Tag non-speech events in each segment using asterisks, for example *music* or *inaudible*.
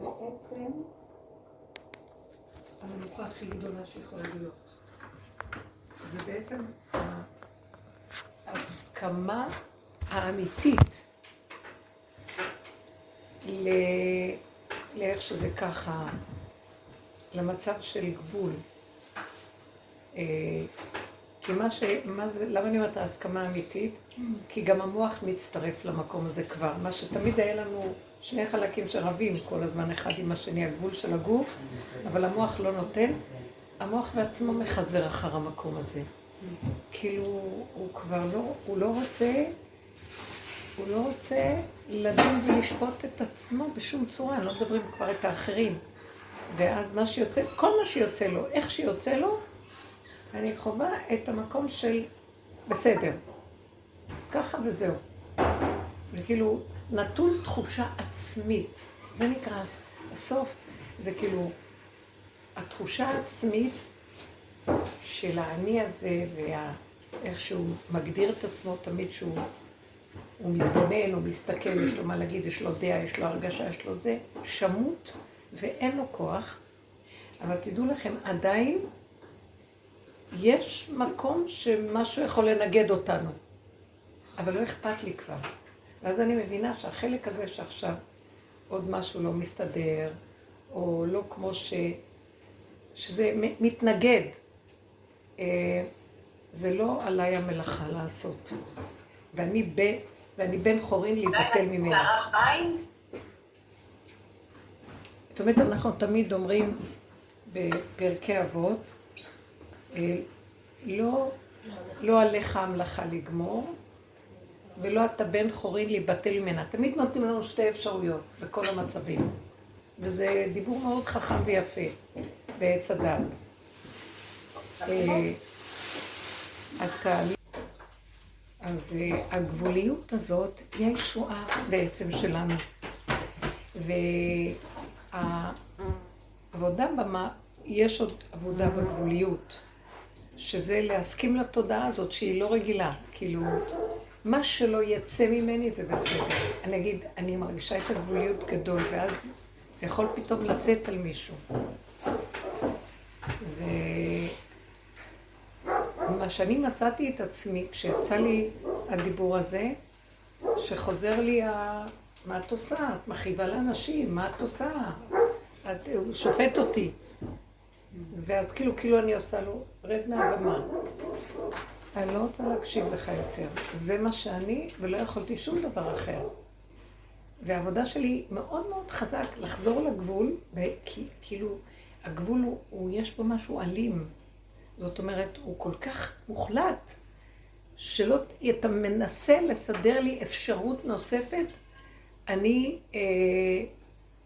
בעצם המנוחה הכי גדולה שיכולה להיות. זה בעצם ההסכמה האמיתית לאיך שזה ככה, למצב של גבול. אה, כי מה ש... מה זה... למה אני אומרת ההסכמה האמיתית? כי גם המוח מצטרף למקום הזה כבר. מה שתמיד היה לנו שני חלקים שרבים כל הזמן אחד עם השני, הגבול של הגוף, אבל המוח לא נותן. המוח בעצמו מחזר אחר המקום הזה. כאילו, הוא כבר לא, הוא לא רוצה, הוא לא רוצה לדון ולשפוט את עצמו בשום צורה, לא מדברים כבר את האחרים. ואז מה שיוצא, כל מה שיוצא לו, איך שיוצא לו, אני חווה את המקום של בסדר. ככה וזהו. זה כאילו נתון תחושה עצמית. זה נקרא הסוף, זה כאילו התחושה העצמית של האני הזה, ואיך שהוא מגדיר את עצמו תמיד שהוא הוא מתבונן, הוא מסתכל, יש לו מה להגיד, יש לו דעה, יש לו הרגשה, יש לו זה, שמות ואין לו כוח. אבל תדעו לכם, עדיין יש מקום שמשהו יכול לנגד אותנו, אבל לא אכפת לי כבר. ואז אני מבינה שהחלק הזה שעכשיו עוד משהו לא מסתדר, או לא כמו ש... שזה מתנגד, אה, זה לא עליי המלאכה לעשות. ואני, ב... ואני בן חורין להיבטל ממנו. זאת אומרת, אנחנו תמיד אומרים בפרקי אבות, אה, לא, לא עליך המלאכה לגמור, ולא אתה בן חורין להיבטל ממנה. תמיד נותנים לנו שתי אפשרויות בכל המצבים. וזה דיבור מאוד חכם ויפה בעץ הדת. אה, אז אה, הגבוליות הזאת היא הישועה בעצם שלנו. והעבודה במה, יש עוד עבודה בגבוליות. שזה להסכים לתודעה הזאת שהיא לא רגילה. כאילו, מה שלא יצא ממני זה בסדר. אני אגיד, אני מרגישה את הגבוליות גדול, ואז זה יכול פתאום לצאת על מישהו. ומה שאני מצאתי את עצמי, כשיצא לי הדיבור הזה, שחוזר לי ה... מה את עושה? את מכאיבה לאנשים, מה את עושה? את... הוא שופט אותי. ואז כאילו, כאילו אני עושה לו, רד מהבמה. אני לא רוצה להקשיב לך יותר. זה מה שאני, ולא יכולתי שום דבר אחר. והעבודה שלי מאוד מאוד חזק לחזור לגבול, כאילו, הגבול הוא, הוא, יש בו משהו אלים. זאת אומרת, הוא כל כך מוחלט, שלא, אתה מנסה לסדר לי אפשרות נוספת, אני אה,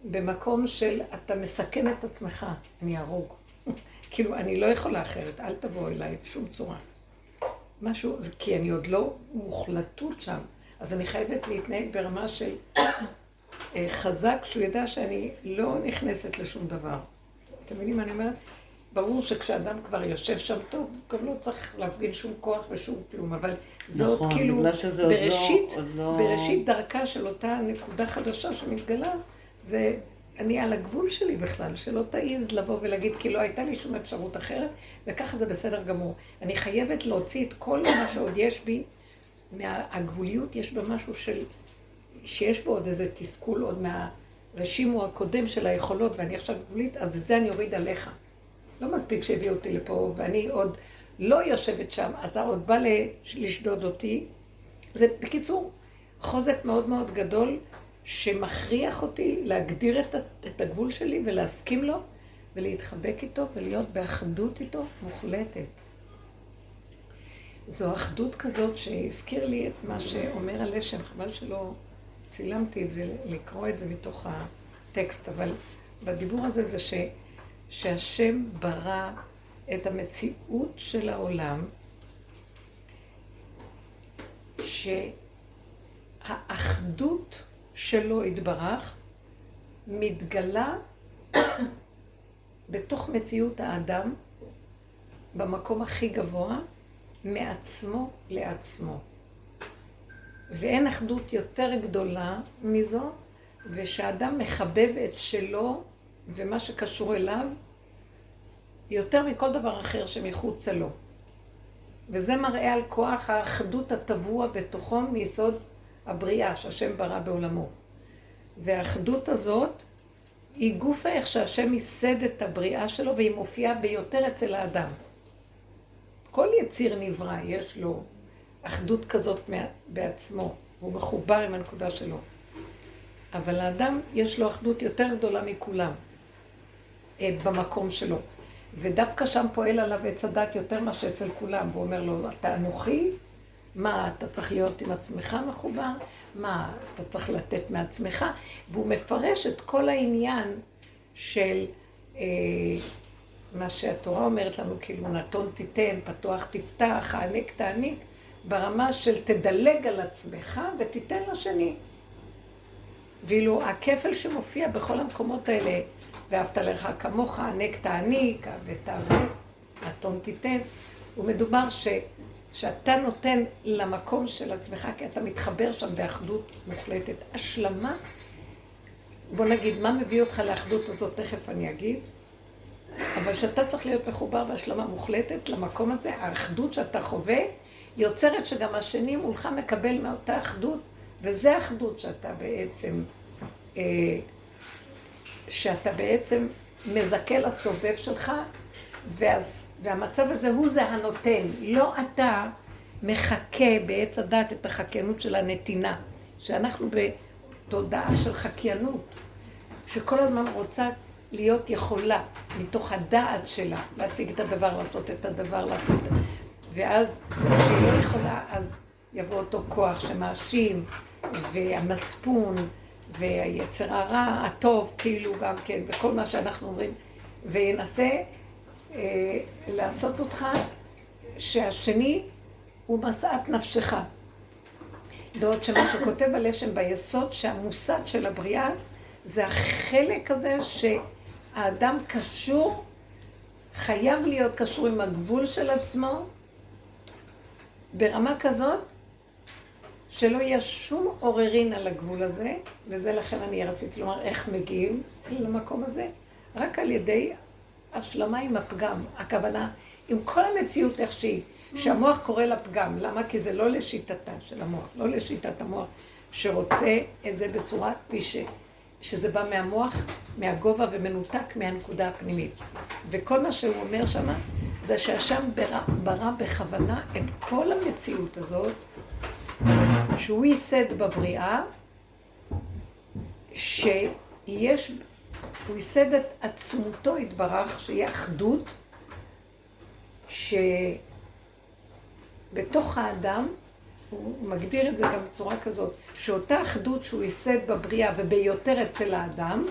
במקום של אתה מסכן את עצמך, אני אהרוג. *laughs* כאילו, אני לא יכולה אחרת, אל תבוא אליי בשום צורה. משהו, כי אני עוד לא מוחלטות שם, אז אני חייבת להתנהג ברמה של אה, חזק, שהוא ידע שאני לא נכנסת לשום דבר. אתם מבינים מה אני אומרת? ברור שכשאדם כבר יושב שם טוב, הוא גם לא צריך להפגין שום כוח ושום כלום, אבל זה נכון, עוד כאילו, בראשית, עוד לא, בראשית דרכה של אותה נקודה חדשה שמתגלה, זה אני על הגבול שלי בכלל, שלא תעיז לבוא ולהגיד, כי לא הייתה לי שום אפשרות אחרת, וככה זה בסדר גמור. אני חייבת להוציא את כל מה שעוד יש בי, מהגבוליות, יש בה משהו של, שיש בו עוד איזה תסכול עוד מהרשימו הקודם של היכולות, ואני עכשיו גבולית, אז את זה אני אוריד עליך. לא מספיק שהביאו אותי לפה, ואני עוד לא יושבת שם, אז עוד בא לשדוד אותי. זה, בקיצור, חוזק מאוד מאוד גדול. שמכריח אותי להגדיר את, את הגבול שלי ולהסכים לו ולהתחבק איתו ולהיות באחדות איתו מוחלטת. זו אחדות כזאת שהזכיר לי את מה שאומר הלשם, חבל שלא צילמתי את זה, לקרוא את זה מתוך הטקסט, אבל בדיבור הזה זה ש, שהשם ברא את המציאות של העולם, שהאחדות שלו יתברך, מתגלה *coughs* בתוך מציאות האדם, במקום הכי גבוה, מעצמו לעצמו. ואין אחדות יותר גדולה מזו, ושאדם מחבב את שלו ומה שקשור אליו יותר מכל דבר אחר שמחוצה לו. וזה מראה על כוח האחדות הטבוע בתוכו מיסוד הבריאה שהשם ברא בעולמו. והאחדות הזאת היא גוף איך שהשם ייסד את הבריאה שלו והיא מופיעה ביותר אצל האדם. כל יציר נברא, יש לו אחדות כזאת בעצמו, הוא מחובר עם הנקודה שלו. אבל האדם יש לו אחדות יותר גדולה מכולם אה, במקום שלו. ודווקא שם פועל עליו עץ הדת יותר מאשר אצל כולם, והוא אומר לו, אתה אנוכי? מה, אתה צריך להיות עם עצמך מחובר? מה, אתה צריך לתת מעצמך? והוא מפרש את כל העניין של אה, מה שהתורה אומרת לנו, כאילו, נתון תיתן, פתוח תפתח, הענק תעניק, ברמה של תדלג על עצמך ותיתן לשני. ואילו הכפל שמופיע בכל המקומות האלה, ואהבת לך כמוך, הענק תעניק, ותעבד, נתון תיתן, הוא מדובר ש... שאתה נותן למקום של עצמך, כי אתה מתחבר שם באחדות מוחלטת. השלמה, בוא נגיד, מה מביא אותך לאחדות הזאת, תכף אני אגיד, אבל שאתה צריך להיות מחובר בהשלמה מוחלטת למקום הזה, האחדות שאתה חווה, יוצרת שגם השני מולך מקבל מאותה אחדות, וזה האחדות שאתה בעצם, אה, שאתה בעצם מזכה לסובב שלך, ואז והמצב הזה הוא זה הנותן, לא אתה מחכה בעץ הדת את החקיינות של הנתינה, שאנחנו בתודעה של חקיינות, שכל הזמן רוצה להיות יכולה, מתוך הדעת שלה, להשיג את הדבר, לעשות את הדבר, לעשות את הדבר. ואז כשהיא לא יכולה, אז יבוא אותו כוח שמאשים, והמצפון, והיצר הרע, הטוב, כאילו גם כן, וכל מה שאנחנו אומרים, וינסה אה, לעשות אותך שהשני הוא משאת נפשך. בעוד שמה שכותב הלשם ביסוד שהמוסד של הבריאה זה החלק הזה שהאדם קשור, חייב להיות קשור עם הגבול של עצמו ברמה כזאת שלא יהיה שום עוררין על הגבול הזה, וזה לכן אני רציתי לומר איך מגיעים למקום הזה, רק על ידי השלמה עם הפגם, הכוונה, עם כל המציאות איך שהיא, שהמוח קורא לה פגם, למה? כי זה לא לשיטתה של המוח, לא לשיטת המוח שרוצה את זה בצורה כפי ש... שזה בא מהמוח, מהגובה ומנותק מהנקודה הפנימית. וכל מה שהוא אומר שם, זה שהשם ברא, ברא בכוונה את כל המציאות הזאת, שהוא ייסד בבריאה, שיש הוא ייסד את עצמותו יתברך, שהיא אחדות, שבתוך האדם, הוא מגדיר את זה גם בצורה כזאת, שאותה אחדות שהוא ייסד בבריאה וביותר אצל האדם,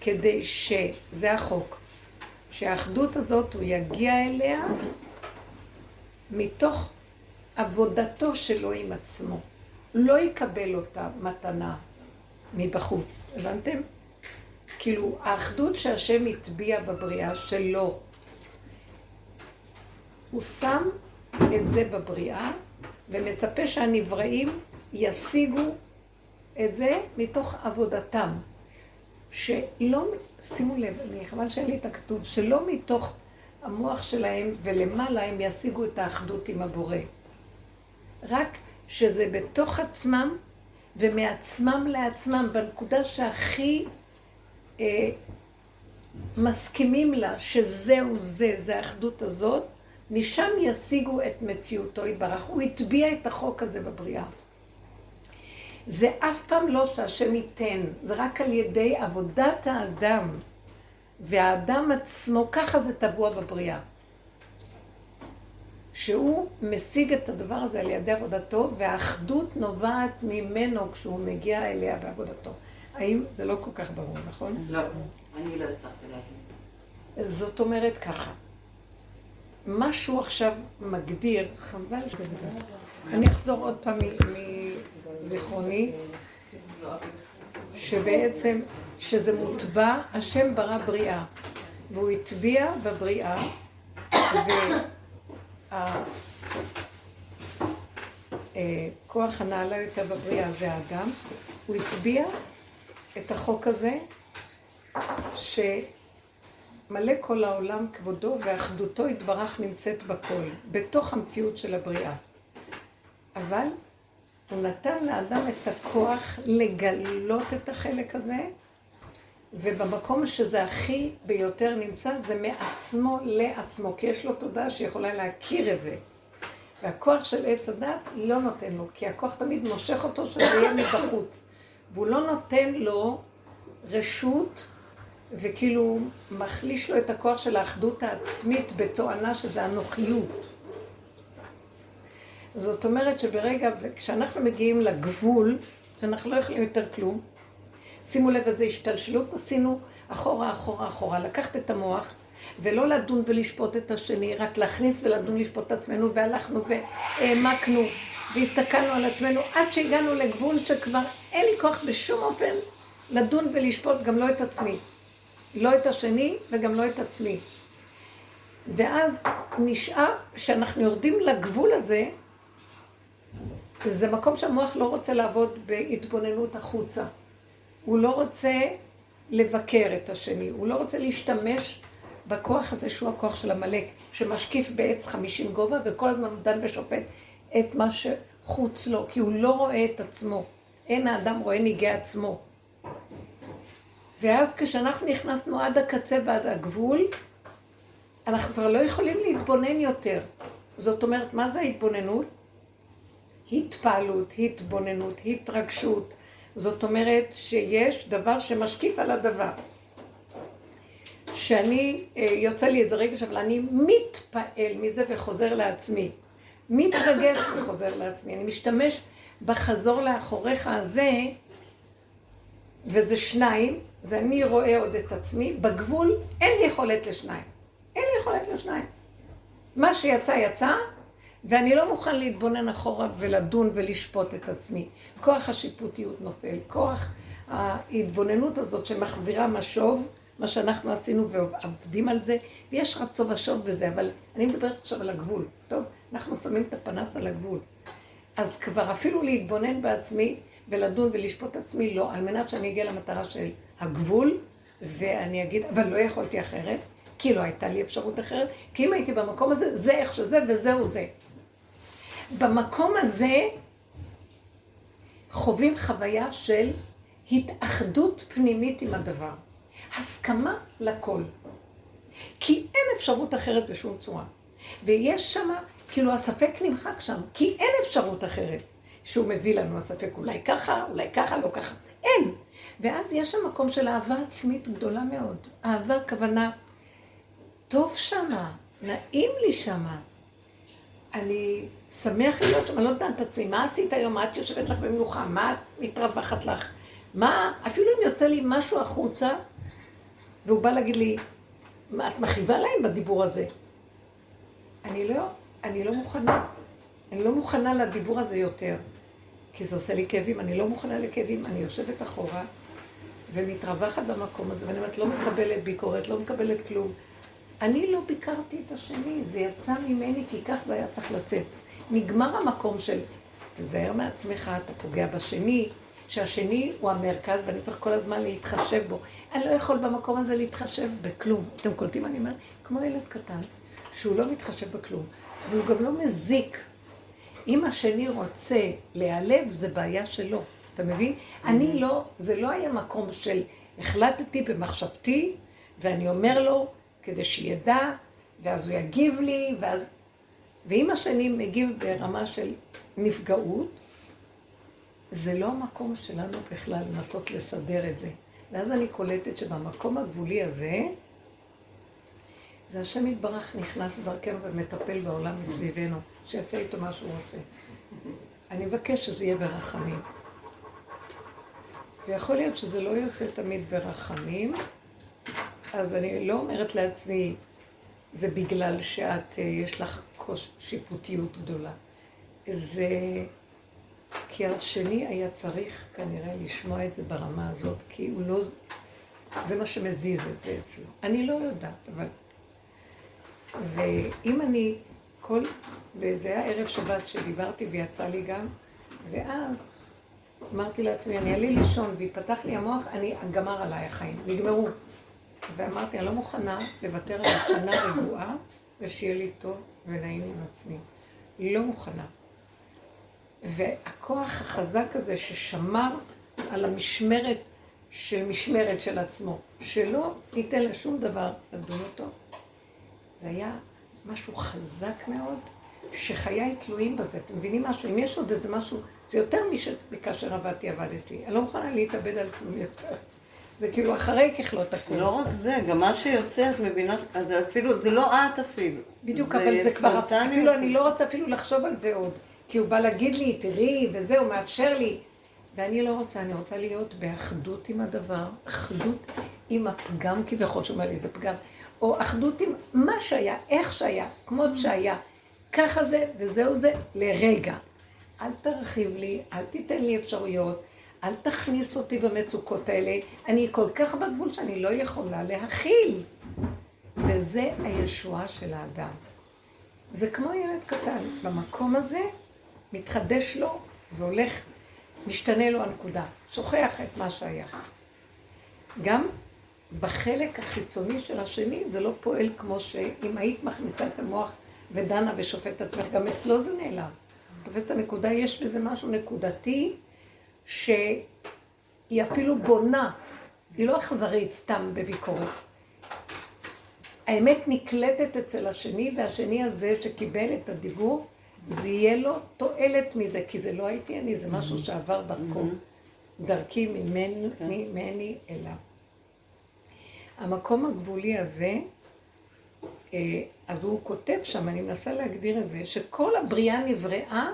כדי ש... זה החוק, שהאחדות הזאת הוא יגיע אליה מתוך עבודתו שלו עם עצמו. לא יקבל אותה מתנה, מבחוץ, הבנתם? כאילו, האחדות שהשם הטביע בבריאה שלו, הוא שם את זה בבריאה, ומצפה שהנבראים ישיגו את זה מתוך עבודתם. שלא, שימו לב, אני חבל שאין לי את הכתוב, שלא מתוך המוח שלהם ולמעלה הם ישיגו את האחדות עם הבורא. רק שזה בתוך עצמם ומעצמם לעצמם, בנקודה שהכי אה, מסכימים לה שזהו זה, זה האחדות הזאת, משם ישיגו את מציאותו יתברך. הוא הטביע את החוק הזה בבריאה. זה אף פעם לא שהשם ייתן, זה רק על ידי עבודת האדם. והאדם עצמו, ככה זה טבוע בבריאה. שהוא משיג את הדבר הזה על ידי עבודתו, והאחדות נובעת ממנו כשהוא מגיע אליה בעבודתו. האם זה לא כל כך ברור, נכון? לא, אני לא הצלחתי להבין. זאת אומרת ככה, משהו עכשיו מגדיר, חבל שזה... אני אחזור עוד פעם מזיכרוני, שבעצם, שזה מוטבע, השם ברא בריאה, והוא הטביע בבריאה, הכוח הנעלה יותר בבריאה זה האדם, הוא הטביע את החוק הזה, שמלא כל העולם כבודו ואחדותו יתברך נמצאת בכל, בתוך המציאות של הבריאה. אבל הוא נתן לאדם את הכוח לגלות את החלק הזה, ובמקום שזה הכי ביותר נמצא, זה מעצמו לעצמו, כי יש לו תודעה שיכולה להכיר את זה. והכוח של עץ הדת לא נותן לו, כי הכוח תמיד מושך אותו שזה יהיה מבחוץ. והוא לא נותן לו רשות, וכאילו מחליש לו את הכוח של האחדות העצמית בתואנה שזה אנוכיות. זאת אומרת שברגע, כשאנחנו מגיעים לגבול, שאנחנו לא יכולים יותר כלום, שימו לב איזה השתלשלות עשינו אחורה, אחורה, אחורה, לקחת את המוח ולא לדון ולשפוט את השני, רק להכניס ולדון ולשפוט את עצמנו, והלכנו והעמקנו והסתכלנו על עצמנו עד שהגענו לגבול שכבר אין לי כוח בשום אופן לדון ולשפוט גם לא את עצמי. לא את השני וגם לא את עצמי. ואז נשאר שאנחנו יורדים לגבול הזה, זה מקום שהמוח לא רוצה לעבוד בהתבוננות החוצה. הוא לא רוצה לבקר את השני, הוא לא רוצה להשתמש בכוח הזה שהוא הכוח של עמלק, שמשקיף בעץ חמישים גובה וכל הזמן דן ושופט את מה שחוץ לו, כי הוא לא רואה את עצמו. אין האדם רואה ניגי עצמו. ואז כשאנחנו נכנסנו עד הקצה ועד הגבול, אנחנו כבר לא יכולים להתבונן יותר. זאת אומרת, מה זה ההתבוננות? התפעלות, התבוננות, התרגשות. זאת אומרת שיש דבר שמשקיף על הדבר. שאני, אה, יוצא לי איזה רגש, אבל אני מתפעל מזה וחוזר לעצמי. מתרגש *coughs* וחוזר לעצמי. אני משתמש בחזור לאחוריך הזה, וזה שניים, זה אני רואה עוד את עצמי, בגבול אין לי יכולת לשניים. אין לי יכולת לשניים. מה שיצא יצא, ואני לא מוכן להתבונן אחורה ולדון ולשפוט את עצמי. כוח השיפוטיות נופל, כוח ההתבוננות הזאת שמחזירה משוב, מה שאנחנו עשינו ועובדים על זה, ויש רצון ושוב בזה, אבל אני מדברת עכשיו על הגבול, טוב? אנחנו שמים את הפנס על הגבול. אז כבר אפילו להתבונן בעצמי ולדון ולשפוט עצמי, לא, על מנת שאני אגיע למטרה של הגבול, ואני אגיד, אבל לא יכולתי אחרת, כי לא הייתה לי אפשרות אחרת, כי אם הייתי במקום הזה, זה איך שזה וזהו זה. במקום הזה חווים חוויה של התאחדות פנימית עם הדבר. הסכמה לכל. כי אין אפשרות אחרת בשום צורה. ויש שם, כאילו הספק נמחק שם, כי אין אפשרות אחרת שהוא מביא לנו הספק, אולי ככה, אולי ככה, לא ככה. אין. ואז יש שם מקום של אהבה עצמית גדולה מאוד. אהבה, כוונה, טוב שמה, נעים לי שמה. אני שמח להיות שם, אני לא יודעת את עצמי, מה עשית היום? מה את יושבת לך במנוחה? מה את מתרווחת לך? מה, אפילו אם יוצא לי משהו החוצה, והוא בא להגיד לי, מה, את מכאיבה להם בדיבור הזה. אני לא, אני לא מוכנה. אני לא מוכנה לדיבור הזה יותר, כי זה עושה לי כאבים. אני לא מוכנה לכאבים, אני יושבת אחורה ומתרווחת במקום הזה, ואני אומרת, לא מקבלת ביקורת, לא מקבלת כלום. אני לא ביקרתי את השני, זה יצא ממני כי כך זה היה צריך לצאת. נגמר המקום של, תזהר מעצמך, אתה פוגע בשני, שהשני הוא המרכז ואני צריך כל הזמן להתחשב בו. אני לא יכול במקום הזה להתחשב בכלום. אתם קולטים אני אומרת? כמו ילד קטן, שהוא לא מתחשב בכלום, והוא גם לא מזיק. אם השני רוצה להיעלב, זה בעיה שלו. אתה מבין? אני לא, זה לא היה מקום של החלטתי במחשבתי, ואני אומר לו, כדי שידע, ואז הוא יגיב לי, ואז... ואם השני מגיב ברמה של נפגעות, זה לא המקום שלנו בכלל לנסות לסדר את זה. ואז אני קולטת שבמקום הגבולי הזה, זה השם יתברך נכנס דרכנו ומטפל בעולם מסביבנו, שיעשה איתו מה שהוא רוצה. אני מבקש שזה יהיה ברחמים. ויכול להיות שזה לא יוצא תמיד ברחמים, אז אני לא אומרת לעצמי, זה בגלל שאת, אה, יש לך קוש, שיפוטיות גדולה. זה כי השני היה צריך כנראה לשמוע את זה ברמה הזאת, כי הוא לא... זה מה שמזיז את זה אצלו. אני לא יודעת, אבל... ואם אני כל, וזה היה ערב שבת שדיברתי ויצא לי גם, ואז אמרתי לעצמי, אני אעלי לישון ויפתח לי המוח, אני גמר עליי החיים, נגמרו. ואמרתי, אני לא מוכנה לוותר על שנה רגועה ושיהיה לי טוב ונעים עם עצמי. לא מוכנה. והכוח החזק הזה ששמר על המשמרת של משמרת של עצמו, שלא ייתן לשום דבר לדון אותו, זה היה משהו חזק מאוד, שחיי תלויים בזה. אתם מבינים משהו? אם יש עוד איזה משהו, זה יותר מכאשר עבדתי, עבדתי. אני לא מוכנה להתאבד על כלום יותר. זה כאילו אחרי ככלות הכול. לא רק זה, גם מה שיוצא, את מבינה, אפילו, זה לא את אפילו. בדיוק, זה אבל זה כבר, אפילו אני לא רוצה אפילו לחשוב על זה עוד. כי הוא בא להגיד לי, תראי, וזה, הוא מאפשר לי. ואני לא רוצה, אני רוצה להיות באחדות עם הדבר, אחדות עם הפגם כביכול, שאומר לי, זה פגם, או אחדות עם מה שהיה, איך שהיה, כמות שהיה. ככה זה, וזהו זה, לרגע. אל תרחיב לי, אל תיתן לי אפשרויות, אל תכניס אותי במצוקות האלה. אני כל כך בגבול שאני לא יכולה להכיל. וזה הישועה של האדם. זה כמו ילד קטן, במקום הזה מתחדש לו והולך, משתנה לו הנקודה, שוכח את מה שהיה. גם בחלק החיצוני של השני זה לא פועל כמו שאם היית מכניסה את המוח ודנה ושופט את עצמך, גם אצלו זה נעלם. תופס את הנקודה, יש בזה משהו נקודתי שהיא אפילו בונה, היא לא אכזרית סתם בביקורת. האמת נקלטת אצל השני, והשני הזה שקיבל את הדיבור, זה יהיה לו תועלת מזה, כי זה לא הייתי אני, זה משהו שעבר דרכו, דרכי ממני, כן. ממני אליו. המקום הגבולי הזה, אה, אז הוא כותב שם, אני מנסה להגדיר את זה, שכל הבריאה נבראה,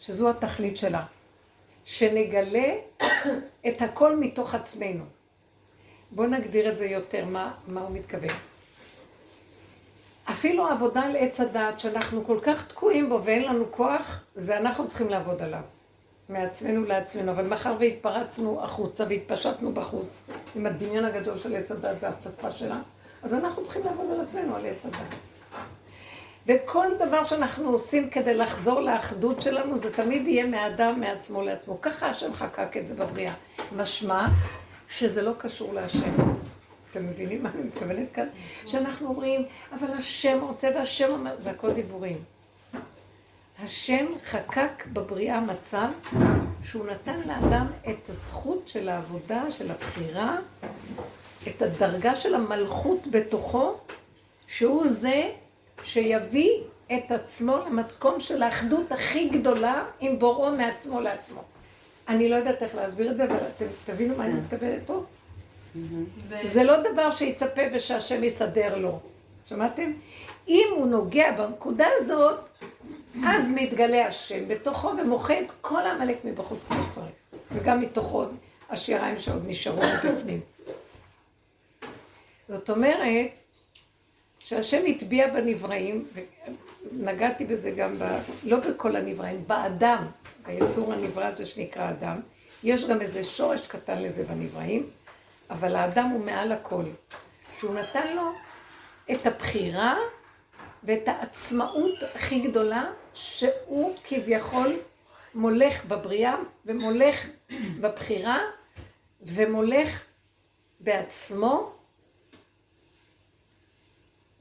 שזו התכלית שלה. שנגלה את הכל מתוך עצמנו. בואו נגדיר את זה יותר, מה, מה הוא מתכוון. אפילו העבודה על עץ הדעת, שאנחנו כל כך תקועים בו ואין לנו כוח, זה אנחנו צריכים לעבוד עליו. מעצמנו לעצמנו, אבל מאחר והתפרצנו החוצה והתפשטנו בחוץ עם הדמיון הגדול של עץ הדת והשפה שלה, אז אנחנו צריכים לעבוד על עצמנו, על עץ הדת. וכל דבר שאנחנו עושים כדי לחזור לאחדות שלנו, זה תמיד יהיה מאדם מעצמו לעצמו. ככה השם חקק את זה בבריאה. משמע שזה לא קשור להשם. אתם מבינים מה אני מתכוונת כאן? שאנחנו אומרים, אבל השם רוצה והשם אומר, זה הכל דיבורים. השם חקק בבריאה מצב שהוא נתן לאדם את הזכות של העבודה, של הבחירה, את הדרגה של המלכות בתוכו, שהוא זה שיביא את עצמו למתכון של האחדות הכי גדולה עם בוראו מעצמו לעצמו. אני לא יודעת איך להסביר את זה, אבל אתם תבינו מה אני מתכוונת פה? זה לא דבר שיצפה ושהשם יסדר לו. שמעתם? אם הוא נוגע בנקודה הזאת, אז מתגלה השם בתוכו ומוחה את כל העמלק מבחוץ כמו שצריך. וגם מתוכו השיריים שעוד נשארו בפנים. זאת אומרת, שהשם הטביע בנבראים, ונגעתי בזה גם, ב, לא בכל הנבראים, באדם, היצור הנברא הזה שנקרא אדם, יש גם איזה שורש קטן לזה בנבראים, אבל האדם הוא מעל הכל. שהוא נתן לו את הבחירה ואת העצמאות הכי גדולה, שהוא כביכול מולך בבריאה ומולך בבחירה ומולך בעצמו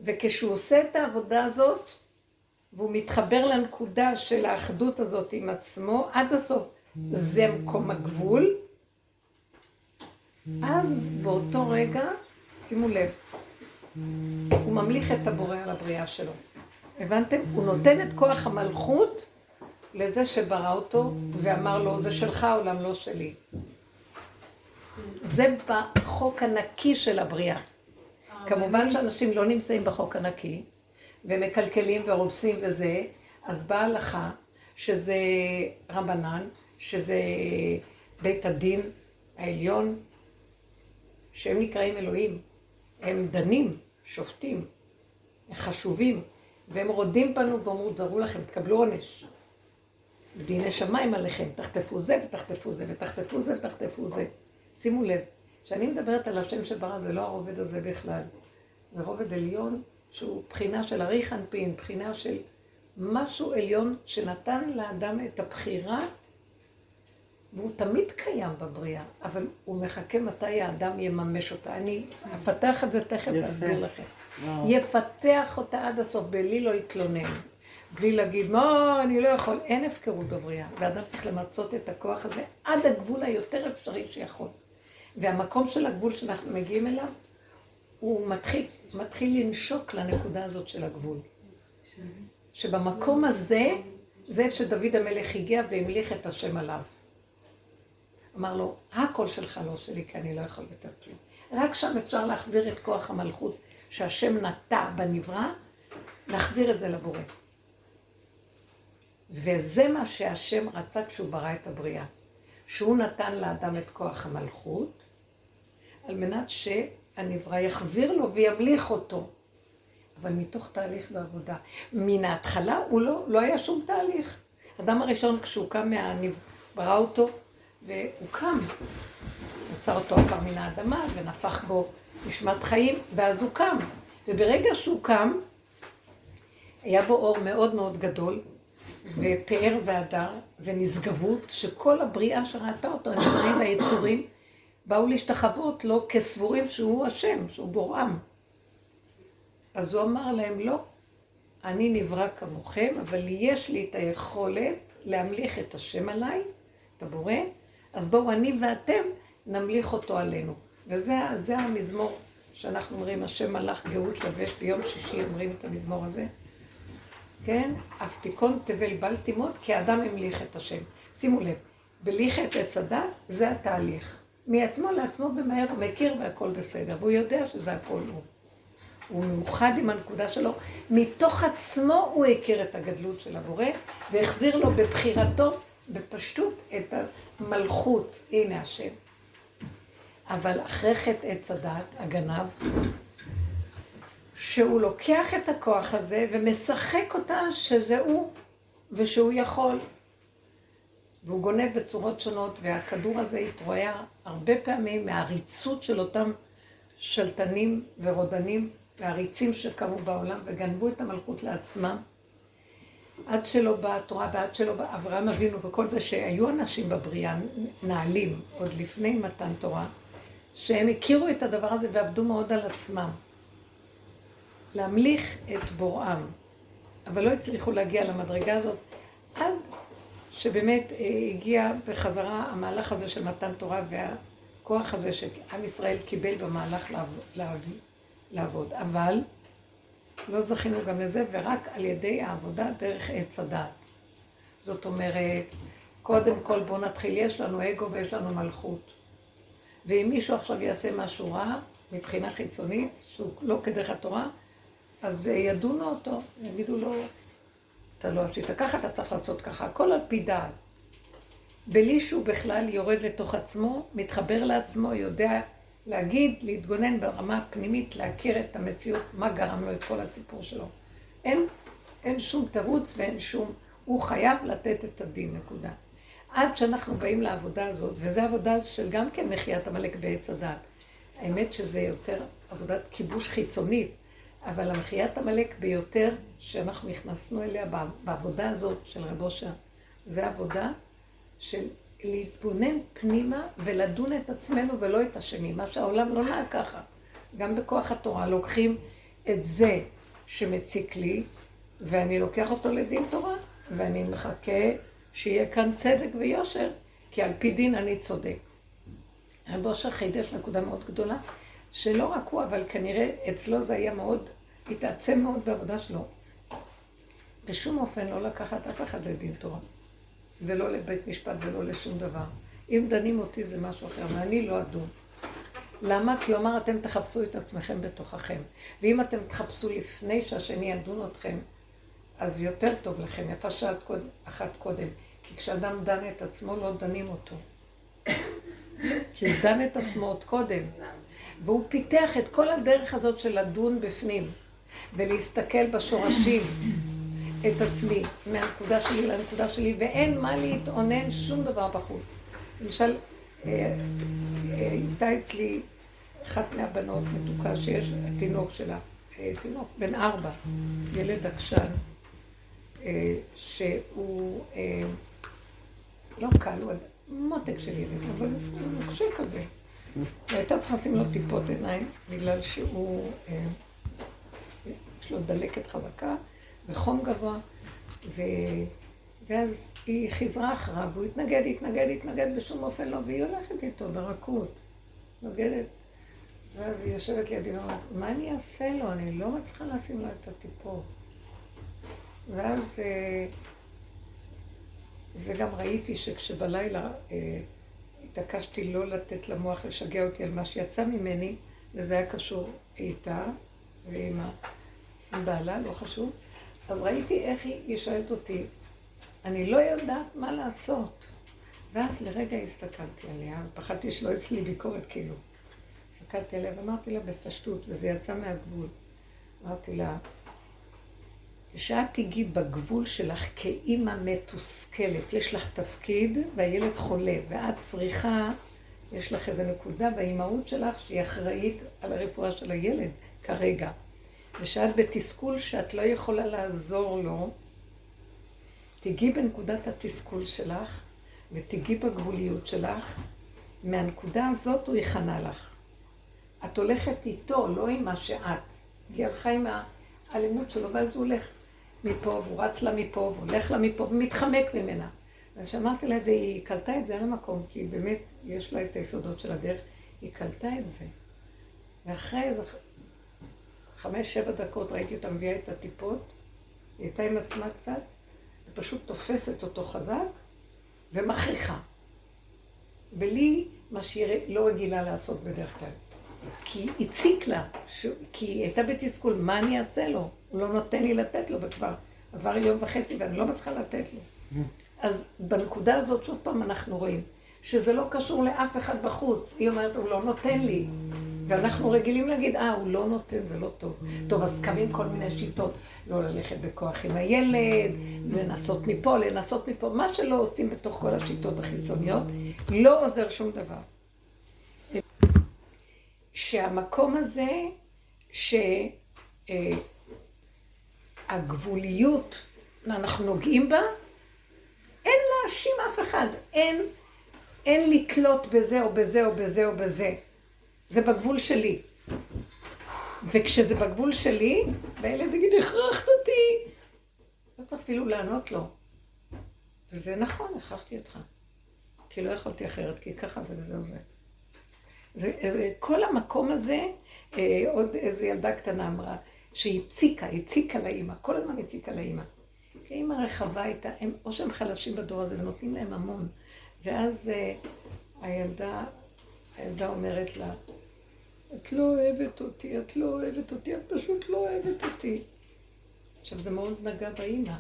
וכשהוא עושה את העבודה הזאת, והוא מתחבר לנקודה של האחדות הזאת עם עצמו, עד הסוף, זה מקום הגבול, אז באותו רגע, שימו לב, הוא ממליך את הבורא על הבריאה שלו. הבנתם? הוא נותן את כוח המלכות לזה שברא אותו, ואמר לו, זה שלך, עולם לא שלי. זה בחוק הנקי של הבריאה. כמובן שאנשים לא נמצאים בחוק הנקי, ומקלקלים ורומסים וזה, אז באה הלכה, שזה רבנן, שזה בית הדין העליון, שהם נקראים אלוהים. הם דנים, שופטים, חשובים, והם רודים בנו ואומרו, תזרו לכם, תקבלו עונש. דיני שמיים עליכם, תחטפו זה ותחטפו זה ותחטפו זה ותחטפו זה. שימו לב, כשאני מדברת על השם שברא, זה לא הרובד הזה בכלל. זה רובד עליון שהוא בחינה של אריך אנפין, בחינה של משהו עליון שנתן לאדם את הבחירה, והוא תמיד קיים בבריאה, אבל הוא מחכה מתי האדם יממש אותה. אני אפתח את זה תכף להסביר לכם. יפתח אותה עד הסוף, בלי לא יתלונן. בלי להגיד, מה, אני לא יכול. אין הפקרות בבריאה, ואדם צריך למצות את הכוח הזה עד הגבול היותר אפשרי שיכול. והמקום של הגבול שאנחנו מגיעים אליו, הוא מתחיל, מתחיל לנשוק לנקודה הזאת של הגבול. שבמקום הזה, זה איפה שדוד המלך הגיע והמליך את השם עליו. אמר לו, הכל שלך לא שלי, כי אני לא יכול יותר כלום. רק שם אפשר להחזיר את כוח המלכות שהשם נטע בנברא, להחזיר את זה לבורא. וזה מה שהשם רצה כשהוא ברא את הבריאה. שהוא נתן לאדם את כוח המלכות, על מנת שהנברא יחזיר לו וימליך אותו. אבל מתוך תהליך ועבודה. מן ההתחלה הוא לא, לא היה שום תהליך. אדם הראשון כשהוא קם מהנב... ברא אותו, והוא קם. יצר אותו עפר מן האדמה ונפח בו נשמת חיים, ואז הוא קם. וברגע שהוא קם, היה בו אור מאוד מאוד גדול, ופאר והדר, ונשגבות, שכל הבריאה שראתה אותו, הנבראים והיצורים, באו להשתחוות לו כסבורים שהוא השם, שהוא בוראם. אז הוא אמר להם, לא, אני נברא כמוכם, אבל יש לי את היכולת להמליך את השם עליי, את הבורא, אז בואו אני ואתם נמליך אותו עלינו. וזה המזמור שאנחנו אומרים, השם מלאך גאות לבש, ביום שישי אומרים את המזמור הזה. כן? אף תיכון תבל בל תימות, כי האדם המליך את השם. שימו לב, בליך את עץ הדת, זה התהליך. מעצמו לעצמו ומהר הוא מכיר והכל בסדר, והוא יודע שזה הכל הוא. הוא מאוחד עם הנקודה שלו, מתוך עצמו הוא הכיר את הגדלות של הבורא, והחזיר לו בבחירתו, בפשטות, את המלכות. הנה השם. אבל אחרי חטא עץ הדת, הגנב, שהוא לוקח את הכוח הזה ומשחק אותה שזה הוא ושהוא יכול. והוא גונב בצורות שונות, והכדור הזה התרועע הרבה פעמים מהעריצות של אותם שלטנים ורודנים ועריצים שקמו בעולם וגנבו את המלכות לעצמם. עד שלא באה התורה ועד שלא בא אברהם אבינו וכל זה שהיו אנשים בבריאה נעלים עוד לפני מתן תורה, שהם הכירו את הדבר הזה ועבדו מאוד על עצמם. להמליך את בוראם, אבל לא הצליחו להגיע למדרגה הזאת עד שבאמת אה, הגיע בחזרה המהלך הזה של מתן תורה והכוח הזה שעם ישראל קיבל במהלך לעבוד. לעבוד. אבל לא זכינו גם לזה, ורק על ידי העבודה דרך עץ הדת. זאת אומרת, קודם כל בואו נתחיל, יש לנו אגו ויש לנו מלכות. ואם מישהו עכשיו יעשה משהו רע, מבחינה חיצונית, שהוא לא כדרך התורה, אז ידונו אותו, יגידו לו, אתה לא עשית ככה, אתה צריך לעשות ככה, הכל על פי דעת. בלי שהוא בכלל יורד לתוך עצמו, מתחבר לעצמו, יודע להגיד, להתגונן ברמה הפנימית, להכיר את המציאות, מה גרם לו את כל הסיפור שלו. אין, אין שום תירוץ ואין שום, הוא חייב לתת את הדין, נקודה. עד שאנחנו באים לעבודה הזאת, וזו עבודה של גם כן מחיית עמלק בעץ הדת. האמת שזה יותר עבודת כיבוש חיצונית, אבל המחיית עמלק ביותר שאנחנו נכנסנו אליה בעבודה הזאת של רב אושר, זה עבודה של להתבונן פנימה ולדון את עצמנו ולא את השני, מה שהעולם לא נהג ככה. גם בכוח התורה לוקחים את זה שמציק לי, ואני לוקח אותו לדין תורה, ואני מחכה שיהיה כאן צדק ויושר, כי על פי דין אני צודק. רב אושר חידש נקודה מאוד גדולה, שלא רק הוא, אבל כנראה אצלו זה היה מאוד, התעצם מאוד בעבודה שלו. בשום אופן לא לקחת אף אחד לדין תורה. ולא לבית משפט ולא לשום דבר. אם דנים אותי זה משהו אחר, ואני לא אדון. למה? כי הוא אמר, אתם תחפשו את עצמכם בתוככם. ואם אתם תחפשו לפני שהשני ידון אתכם, אז יותר טוב לכם, יפה שעת קוד, אחת קודם. כי כשאדם דן את עצמו, לא דנים אותו. שדן את עצמו עוד קודם. והוא פיתח את כל הדרך הזאת של לדון בפנים, ולהסתכל בשורשים. את עצמי מהנקודה שלי לנקודה שלי, ואין מה להתאונן שום דבר בחוץ. למשל, אה, אה, הייתה אצלי אחת מהבנות מתוקה שיש, התינוק שלה, אה, תינוק, בן ארבע, ילד עקשן, שהוא לא קל, הוא מותק של ילד, אבל הוא נוקשה כזה. והייתה צריכה לשים לו טיפות עיניים, בגלל שהוא, יש לו דלקת חזקה וחום גבוה, ו... ואז היא חיזרה אחריו, והוא התנגד, התנגד, התנגד, בשום אופן לא, והיא הולכת איתו ברכות, נוגדת. ואז היא יושבת לידי ואומרת, מה אני אעשה לו? אני לא מצליחה לשים לו את הטיפות. ואז אה, זה גם ראיתי שכשבלילה אה, התעקשתי לא לתת למוח לשגע אותי על מה שיצא ממני, וזה היה קשור איתה ועם בעלה, לא חשוב, אז ראיתי איך היא שואלת אותי, אני לא יודעת מה לעשות. ואז לרגע הסתכלתי עליה, פחדתי שלא אצלי ביקורת כאילו. הסתכלתי עליה ואמרתי לה בפשטות, וזה יצא מהגבול. אמרתי לה, כשאת תיגעי בגבול שלך כאימא מתוסכלת, יש לך תפקיד והילד חולה, ואת צריכה, יש לך איזו נקודה באימהות שלך שהיא אחראית על הרפואה של הילד כרגע. ושאת בתסכול שאת לא יכולה לעזור לו, תיגעי בנקודת התסכול שלך ותיגעי בגבוליות שלך, מהנקודה הזאת הוא יכנה לך. את הולכת איתו, לא עם מה שאת. היא הלכה עם האלימות שלו, ואז הוא הולך מפה, והוא רץ לה מפה, והוא הולך לה מפה, ומתחמק ממנה. וכשאמרתי לה את זה, היא קלטה את זה על המקום, כי באמת יש לה את היסודות של הדרך, היא קלטה את זה. ואחרי איזה חמש, שבע דקות ראיתי אותה מביאה את הטיפות, היא הייתה עם עצמה קצת, ופשוט תופסת אותו חזק ומכריחה. ולי, מה שהיא לא רגילה לעשות בדרך כלל. כי הציק לה, ש... כי היא הייתה בתסכול, מה אני אעשה לו? הוא לא נותן לי לתת לו, וכבר עבר יום וחצי ואני לא מצליחה לתת לו. אז בנקודה הזאת, שוב פעם אנחנו רואים, שזה לא קשור לאף אחד בחוץ. היא אומרת, הוא לא נותן לי. ואנחנו רגילים להגיד, אה, הוא לא נותן, זה לא טוב. טוב, אז קמים כל מיני שיטות, לא ללכת בכוח עם הילד, לנסות מפה, לנסות מפה, מה שלא עושים בתוך כל השיטות החיצוניות, לא עוזר שום דבר. שהמקום הזה, שהגבוליות, אנחנו נוגעים בה, אין להאשים אף אחד, אין, אין לתלות בזה או בזה או בזה או בזה. זה בגבול שלי. וכשזה בגבול שלי, והילד יגיד, הכרחת אותי, לא צריך אפילו לענות לו. וזה נכון, הכרחתי אותך. כי לא יכולתי אחרת, כי ככה זה וזהו זה. זה, כל המקום הזה, אה, עוד איזו ילדה קטנה אמרה, שהיא הציקה, לאימא, כל הזמן הציקה לאימא. כי אימא רחבה הייתה, הם, או שהם חלשים בדור הזה ונותנים להם המון. ואז אה, הילדה, הילדה אומרת לה, את לא אוהבת אותי, את לא אוהבת אותי, את פשוט לא אוהבת אותי. עכשיו, זה מאוד נגע באימא,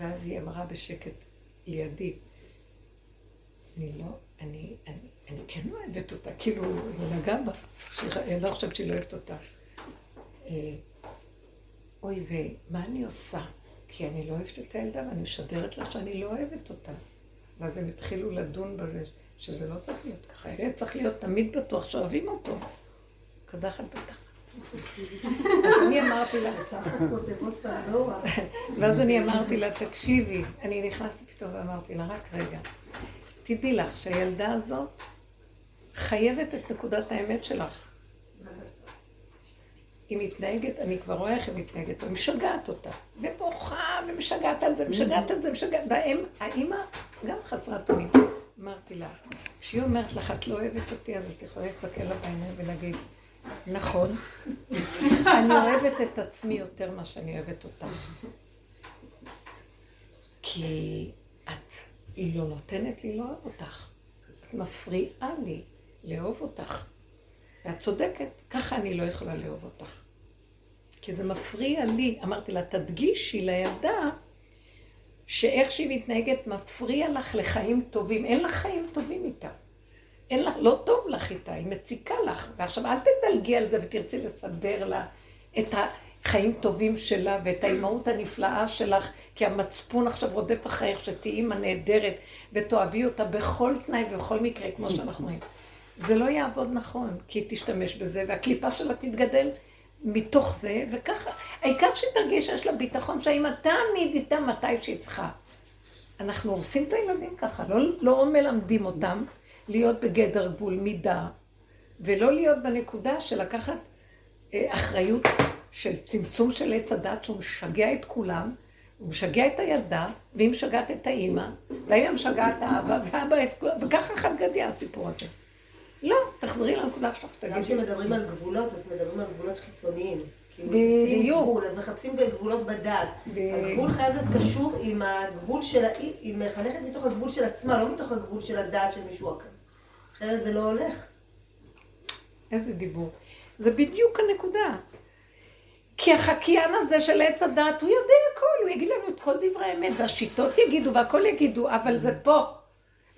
ואז היא אמרה בשקט לידי, אני לא, אני, אני, אני כן אוהבת אותה, כאילו, זה נגע בה, אני לא חושבת שהיא לא אוהבת אותה. אוי, ומה אני עושה? כי אני לא אוהבת את הילדה ואני משדרת לה שאני לא אוהבת אותה. ואז הם התחילו לדון בזה, שזה לא צריך להיות ככה. הילד צריך להיות תמיד בטוח שאוהבים אותו. קדחת בתחת. אז אני אמרתי לה, ואז אני אמרתי לה, תקשיבי, אני נכנסתי פתאום ואמרתי לה, רק רגע, תדעי לך שהילדה הזאת חייבת את נקודת האמת שלך. היא מתנהגת, אני כבר רואה איך היא מתנהגת, היא משגעת אותה, ובוכה, ומשגעת על זה, משגעת על זה, משגעת, והאימא גם חסרת אונים. אמרתי לה, כשהיא אומרת לך, את לא אוהבת אותי, אז את יכולה להסתכל לה בעיניים ולהגיד, נכון, אני אוהבת את עצמי יותר ממה שאני אוהבת אותך. כי את לא נותנת לי לאהוב אותך. את מפריעה לי לאהוב אותך. ואת צודקת, ככה אני לא יכולה לאהוב אותך. כי זה מפריע לי. אמרתי לה, תדגישי לילדה שאיך שהיא מתנהגת מפריע לך לחיים טובים. אין לך חיים טובים איתה. אין לך, לא טוב לך איתה, היא מציקה לך. ועכשיו אל תדלגי על זה ותרצי לסדר לה את החיים טובים שלה ואת האימהות הנפלאה שלך, כי המצפון עכשיו רודף אחריך שתהיי אימא נהדרת ותאהבי אותה בכל תנאי ובכל מקרה, כמו שאנחנו רואים. זה לא יעבוד נכון, כי תשתמש בזה, והקליפה שלה תתגדל מתוך זה, וככה, העיקר שתרגיש שיש לה ביטחון שהאמא תמיד איתה מתי שהיא צריכה. אנחנו הורסים את הילדים ככה, לא, לא מלמדים אותם להיות בגדר גבול מידה, ולא להיות בנקודה של לקחת אה, אחריות של צמצום של עץ הדת, שהוא משגע את כולם, הוא משגע את הילדה, והיא משגעת את האימא, והאימא משגעת את האבא, ואבא את כולם, וככה חד גדיא הסיפור הזה. לא, תחזרי לנקודה שלך, תגידי. גם כשמדברים על גבולות, אז מדברים על גבולות חיצוניים. כאילו, בדיוק. גבול, אז מחפשים בגבולות בדת. הגבול חייב להיות קשור עם הגבול של ה... היא מחנכת מתוך הגבול של עצמה, לא מתוך הגבול של הדת של מישהו אחר. אחרת זה לא הולך. איזה דיבור. זה בדיוק הנקודה. כי החקיין הזה של עץ הדת, הוא יודע הכל, הוא יגיד לנו את כל דברי האמת, והשיטות יגידו, והכל יגידו, אבל זה פה.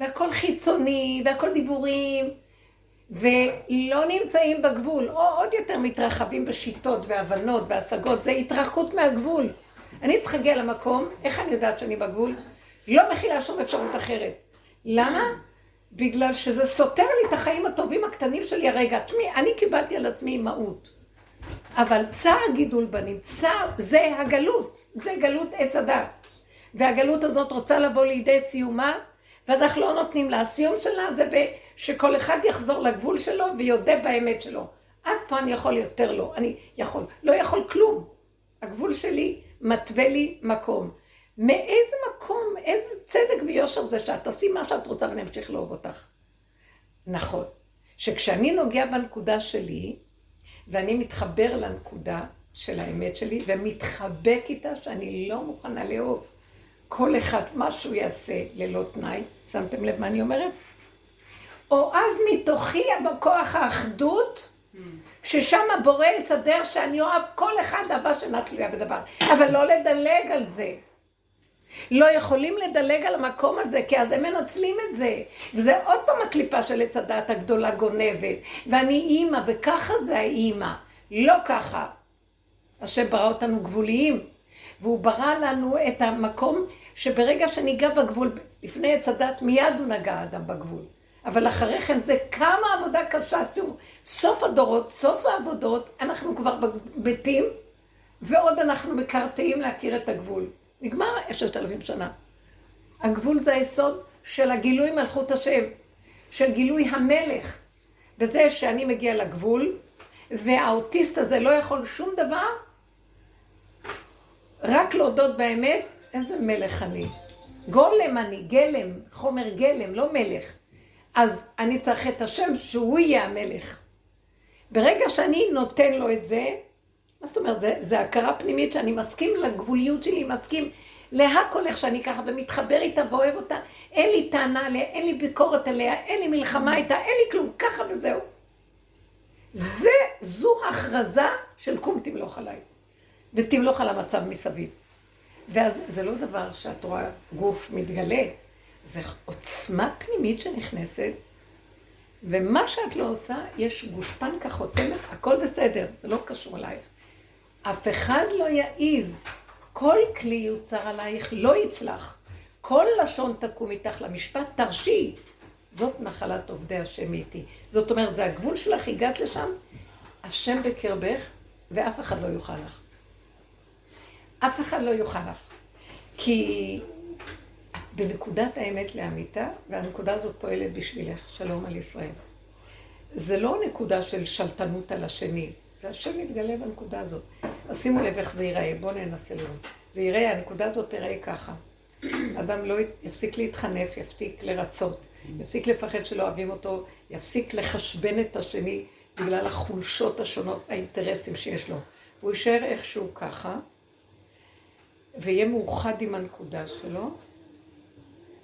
והכל חיצוני, והכל דיבורים, ולא נמצאים בגבול, או עוד יותר מתרחבים בשיטות והבנות והשגות, זה התרחקות מהגבול. אני צריכה להגיע למקום, איך אני יודעת שאני בגבול? לא מכילה שום אפשרות אחרת. למה? בגלל שזה סותר לי את החיים הטובים הקטנים שלי הרגע. תשמעי, אני קיבלתי על עצמי אימהות. אבל צער גידול בנים, צער, זה הגלות, זה גלות עץ הדת. והגלות הזאת רוצה לבוא לידי סיומה, ואנחנו לא נותנים לה. הסיום שלה זה שכל אחד יחזור לגבול שלו ויודה באמת שלו. עד פה אני יכול יותר לא, אני יכול. לא יכול כלום. הגבול שלי מתווה לי מקום. מאיזה מקום, איזה צדק ויושר זה שאת תעשי מה שאת רוצה ואני אמשיך לאהוב אותך. נכון. שכשאני נוגע בנקודה שלי, ואני מתחבר לנקודה של האמת שלי, ומתחבק איתה שאני לא מוכנה לאהוב. כל אחד, מה שהוא יעשה ללא תנאי, שמתם לב מה אני אומרת? או אז מתוכי בכוח האחדות, ששם הבורא יסדר שאני אוהב כל אחד אהבה שאינה תלויה בדבר. אבל לא לדלג על זה. לא יכולים לדלג על המקום הזה, כי אז הם מנצלים את זה. וזה עוד פעם הקליפה של עץ הדת הגדולה גונבת. ואני אימא, וככה זה האימא. לא ככה. השם ברא אותנו גבוליים, והוא ברא לנו את המקום שברגע שניגע בגבול, לפני עץ הדת מיד הוא נגע האדם בגבול. אבל אחרי כן זה כמה עבודה קשה עשו. סוף הדורות, סוף העבודות, אנחנו כבר מתים, ועוד אנחנו מקרטעים להכיר את הגבול. נגמר ששת אלפים שנה. הגבול זה היסוד של הגילוי מלכות השם, של גילוי המלך. בזה שאני מגיע לגבול, והאוטיסט הזה לא יכול שום דבר, רק להודות באמת, איזה מלך אני. גולם אני, גלם, חומר גלם, לא מלך. אז אני צריך את השם שהוא יהיה המלך. ברגע שאני נותן לו את זה, מה זאת אומרת? זה, זה הכרה פנימית שאני מסכים לגבוליות שלי, מסכים להכל איך שאני ככה, ומתחבר איתה ואוהב אותה. אין לי טענה עליה, אין לי ביקורת עליה, אין לי מלחמה איתה, אין לי כלום, ככה וזהו. זה, זו הכרזה של קום תמלוך עליי, ותמלוך על המצב מסביב. ואז זה לא דבר שאת רואה גוף מתגלה, זה עוצמה פנימית שנכנסת, ומה שאת לא עושה, יש גושפנקה חותמת, הכל בסדר, זה לא קשור אלייך. אף אחד לא יעיז, כל כלי יוצר עלייך לא יצלח. כל לשון תקום איתך למשפט, תרשי. זאת נחלת עובדי השם איתי. זאת אומרת, זה הגבול שלך, הגעת לשם, השם בקרבך, ואף אחד לא יוכל לך. אף אחד לא יוכל לך. כי את בנקודת האמת לאמיתה, והנקודה הזאת פועלת בשבילך, שלום על ישראל. זה לא נקודה של שלטנות על השני, זה השם מתגלה בנקודה הזאת. אז שימו לב איך זה ייראה, בואו ננסה לראות. זה יראה, הנקודה הזאת תראה ככה. *clears throat* אדם לא יפסיק להתחנף, יפסיק לרצות, יפסיק לפחד שלא אוהבים אותו, יפסיק לחשבן את השני בגלל החולשות השונות, האינטרסים שיש לו. הוא יישאר איכשהו ככה, ויהיה מאוחד עם הנקודה שלו,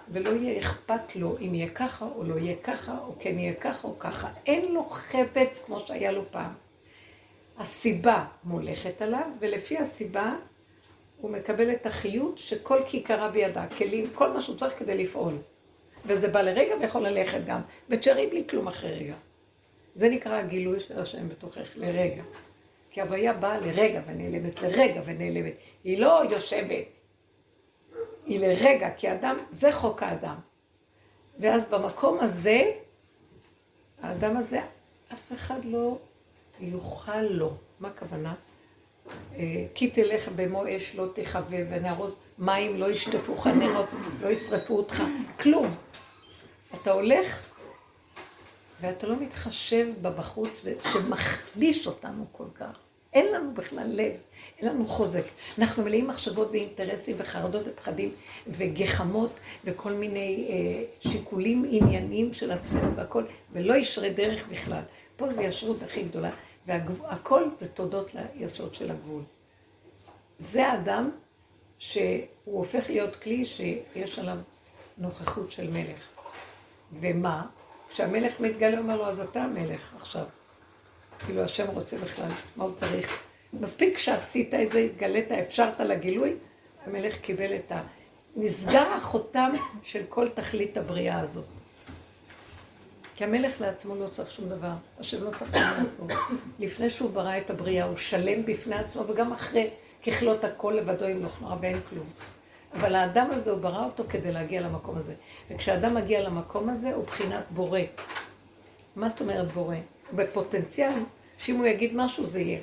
ולא יהיה אכפת לו אם יהיה ככה או לא יהיה ככה, או כן יהיה ככה או ככה. אין לו חפץ כמו שהיה לו פעם. הסיבה מולכת עליו, ולפי הסיבה הוא מקבל את החיות שכל כיכרה בידה, כלים, כל מה שהוא צריך כדי לפעול. וזה בא לרגע ויכול ללכת גם, ותשארי בלי כלום אחרי רגע. זה נקרא הגילוי של השם בתוכך, לרגע. כי הוויה באה לרגע ונעלמת, לרגע ונעלמת. היא לא יושבת, היא לרגע, כי אדם, זה חוק האדם. ואז במקום הזה, האדם הזה, אף אחד לא יוכל לו. מה הכוונה? אה, כי תלך במו אש לא תכבה ונערות מים לא ישטפוך נרות לא ישרפו אותך, כלום. אתה הולך ואתה לא מתחשב בבחוץ שמחליש אותנו כל כך. אין לנו בכלל לב, אין לנו חוזק. אנחנו מלאים מחשבות ואינטרסים וחרדות ופחדים וגחמות וכל מיני אה, שיקולים ענייניים של עצמנו והכל, ולא ישרי דרך בכלל. פה זה ישרות הכי גדולה, והכל זה תודות ליסוד של הגבול. זה האדם שהוא הופך להיות כלי שיש עליו נוכחות של מלך. ומה? כשהמלך מתגלה, אומר לו, אז אתה המלך עכשיו. כאילו השם רוצה בכלל, מה הוא צריך? מספיק שעשית את זה, התגלית, אפשרת לגילוי, המלך קיבל את ה... נסגר החותם של כל תכלית הבריאה הזאת. כי המלך לעצמו לא צריך שום דבר, השם לא צריך גם לעצמו. לפני שהוא ברא את הבריאה, הוא שלם בפני עצמו, וגם אחרי ככלות הכל לבדו עם נוכנוע ואין כלום. אבל האדם הזה, הוא ברא אותו כדי להגיע למקום הזה. וכשאדם מגיע למקום הזה, הוא בחינת בורא. מה זאת אומרת בורא? בפוטנציאל שאם הוא יגיד משהו זה יהיה.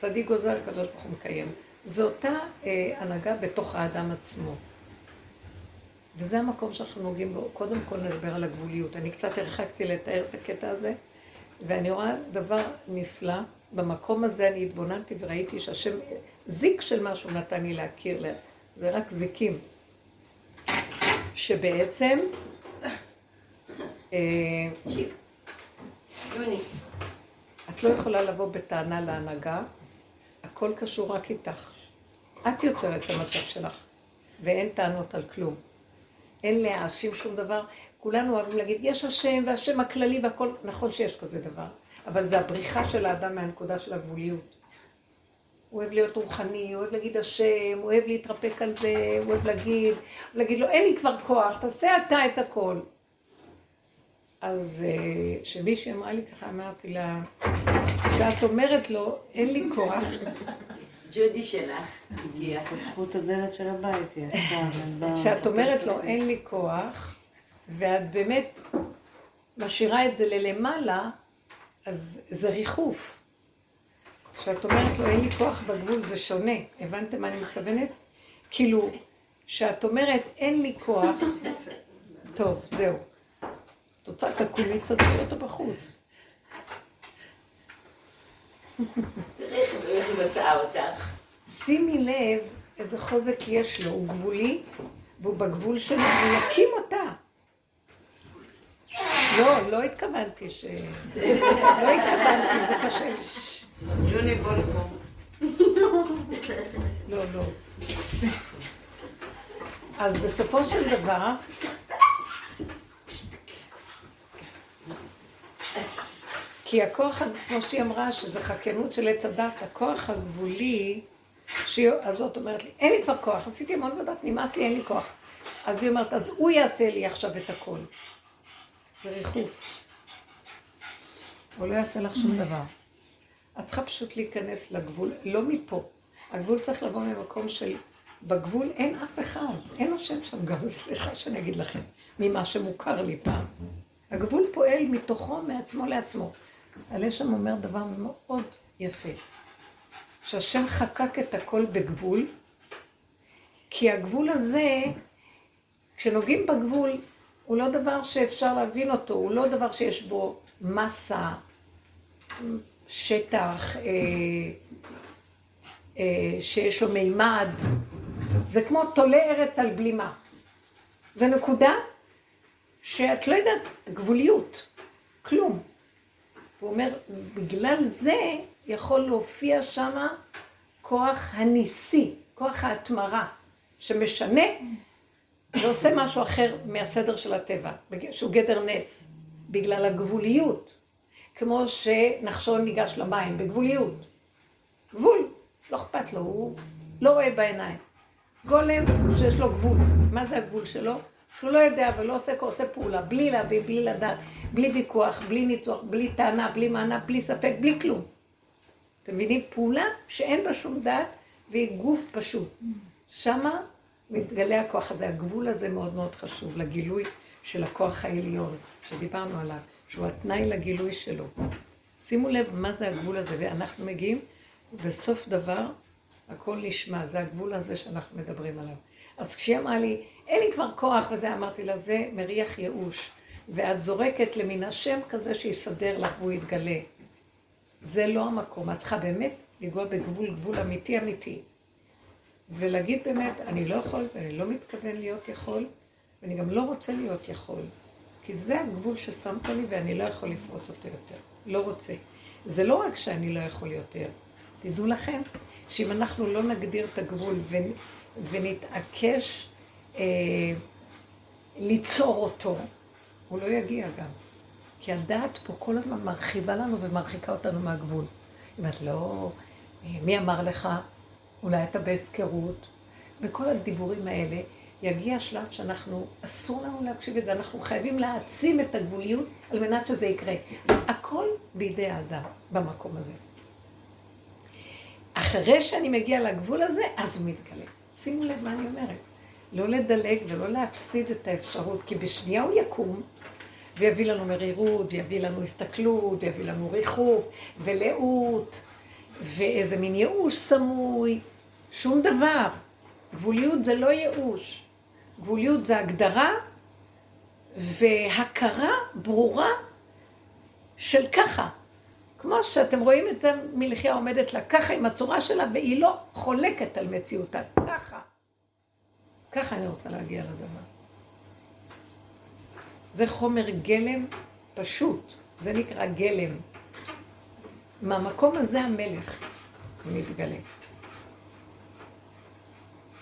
צדיק גוזר, הקדוש ברוך הוא מקיים. זו אותה אה, הנהגה בתוך האדם עצמו. וזה המקום שאנחנו נוגעים בו. קודם כל נדבר על הגבוליות. אני קצת הרחקתי לתאר את הקטע הזה, ואני רואה דבר נפלא. במקום הזה אני התבוננתי וראיתי שהשם, זיק של משהו נתן לי להכיר, זה רק זיקים. שבעצם... אה, את לא יכולה לבוא בטענה להנהגה, הכל קשור רק איתך. את יוצרת את המצב שלך, ואין טענות על כלום. אין להאשים שום דבר. כולנו אוהבים להגיד, יש השם והשם הכללי והכל, נכון שיש כזה דבר, אבל זה הבריחה של האדם מהנקודה של הגבוליות. הוא אוהב להיות רוחני, הוא אוהב להגיד השם, הוא אוהב להתרפק על זה, הוא אוהב להגיד, להגיד לו, אין לי כבר כוח, תעשה אתה את הכל. אז כשמישהי אה, אמרה לי ככה, אמרתי לה, כשאת אומרת לו, אין לי כוח. ג'ודי שלך הגיעה. פתחו את הדלת של הבית, היא יצאה. כשאת אומרת לו, אין לי כוח, ואת באמת משאירה את זה ללמעלה, אז זה ריחוף. כשאת אומרת לו, אין לי כוח בגבול, זה שונה. הבנתם מה אני מתכוונת? כאילו, כשאת אומרת, אין לי כוח, טוב, זהו. את רוצה תקומי קצת אותו בחוץ. שימי לב איזה חוזק יש לו, הוא גבולי, והוא בגבול שלו, הוא יקים אותה. לא, לא התכוונתי ש... לא התכוונתי, זה קשה. ג'וני בוא. לא, לא. אז בסופו של דבר, כי הכוח, כמו שהיא אמרה, שזה חכנות של עץ הדת, הכוח הגבולי, אז זאת אומרת לי, אין לי כבר כוח, עשיתי המון עבודת, נמאס לי, אין לי כוח. אז היא אומרת, אז הוא יעשה לי עכשיו את הכל. זה ריחוף. הוא לא יעשה לך שום דבר. את צריכה פשוט להיכנס לגבול, לא מפה. הגבול צריך לבוא ממקום של... בגבול אין אף אחד, אין השם שם גם, סליחה שאני אגיד לכם, ממה שמוכר לי פעם. הגבול פועל מתוכו, מעצמו לעצמו. הלשם אומר דבר מאוד יפה, שהשם חקק את הכל בגבול, כי הגבול הזה, כשנוגעים בגבול, הוא לא דבר שאפשר להבין אותו, הוא לא דבר שיש בו מסה, שטח, אה, אה, שיש לו מימד, זה כמו תולה ארץ על בלימה. זה נקודה שאת לא יודעת, גבוליות, כלום. הוא אומר, בגלל זה יכול להופיע שם כוח הניסי, כוח ההתמרה, שמשנה ועושה משהו אחר מהסדר של הטבע, שהוא גדר נס, בגלל הגבוליות, כמו שנחשון ניגש למים, בגבוליות. גבול, לא אכפת לו, הוא לא רואה בעיניים. גולם שיש לו גבול, מה זה הגבול שלו? שהוא לא יודע ולא עושה, עושה פעולה, בלי להביא, בלי לדעת, בלי ויכוח, בלי ניצוח, בלי טענה, בלי מענה, בלי ספק, בלי כלום. אתם מבינים? פעולה שאין בה שום דעת והיא גוף פשוט. שמה מתגלה הכוח הזה. הגבול הזה מאוד מאוד חשוב לגילוי של הכוח העליון, שדיברנו עליו, שהוא התנאי לגילוי שלו. שימו לב מה זה הגבול הזה, ואנחנו מגיעים, בסוף דבר, הכל נשמע, זה הגבול הזה שאנחנו מדברים עליו. אז כשהיא אמרה לי, אין לי כבר כוח וזה, אמרתי לה, זה מריח ייאוש. ואת זורקת למין השם כזה שיסדר לך והוא יתגלה. זה לא המקום, את צריכה באמת לנגוע בגבול, גבול אמיתי אמיתי. ולהגיד באמת, אני לא יכול ואני לא מתכוון להיות יכול, ואני גם לא רוצה להיות יכול. כי זה הגבול ששמת לי ואני לא יכול לפרוץ אותו יותר. לא רוצה. זה לא רק שאני לא יכול יותר. תדעו לכם שאם אנחנו לא נגדיר את הגבול ו... ונתעקש אה, ליצור אותו, הוא לא יגיע גם. כי הדעת פה כל הזמן מרחיבה לנו ומרחיקה אותנו מהגבול. אם את לא... אה, מי אמר לך? אולי אתה בהפקרות. וכל הדיבורים האלה, יגיע השלב שאנחנו, אסור לנו להקשיב את זה, אנחנו חייבים להעצים את הגבוליות על מנת שזה יקרה. הכל בידי האדם במקום הזה. אחרי שאני מגיע לגבול הזה, אז הוא מתגלה. שימו לב מה אני אומרת. לא לדלג ולא להפסיד את האפשרות, כי בשנייה הוא יקום ויביא לנו מרירות, ויביא לנו הסתכלות, ויביא לנו ריחוף, ולאות, ואיזה מין ייאוש סמוי, שום דבר. גבוליות זה לא ייאוש. גבוליות זה הגדרה והכרה ברורה של ככה. כמו שאתם רואים את זה, מלחיה עומדת לה ככה עם הצורה שלה, והיא לא חולקת על מציאותה. ככה. ככה אני רוצה להגיע לדבר. זה חומר גלם פשוט, זה נקרא גלם. מהמקום הזה המלך מתגלה.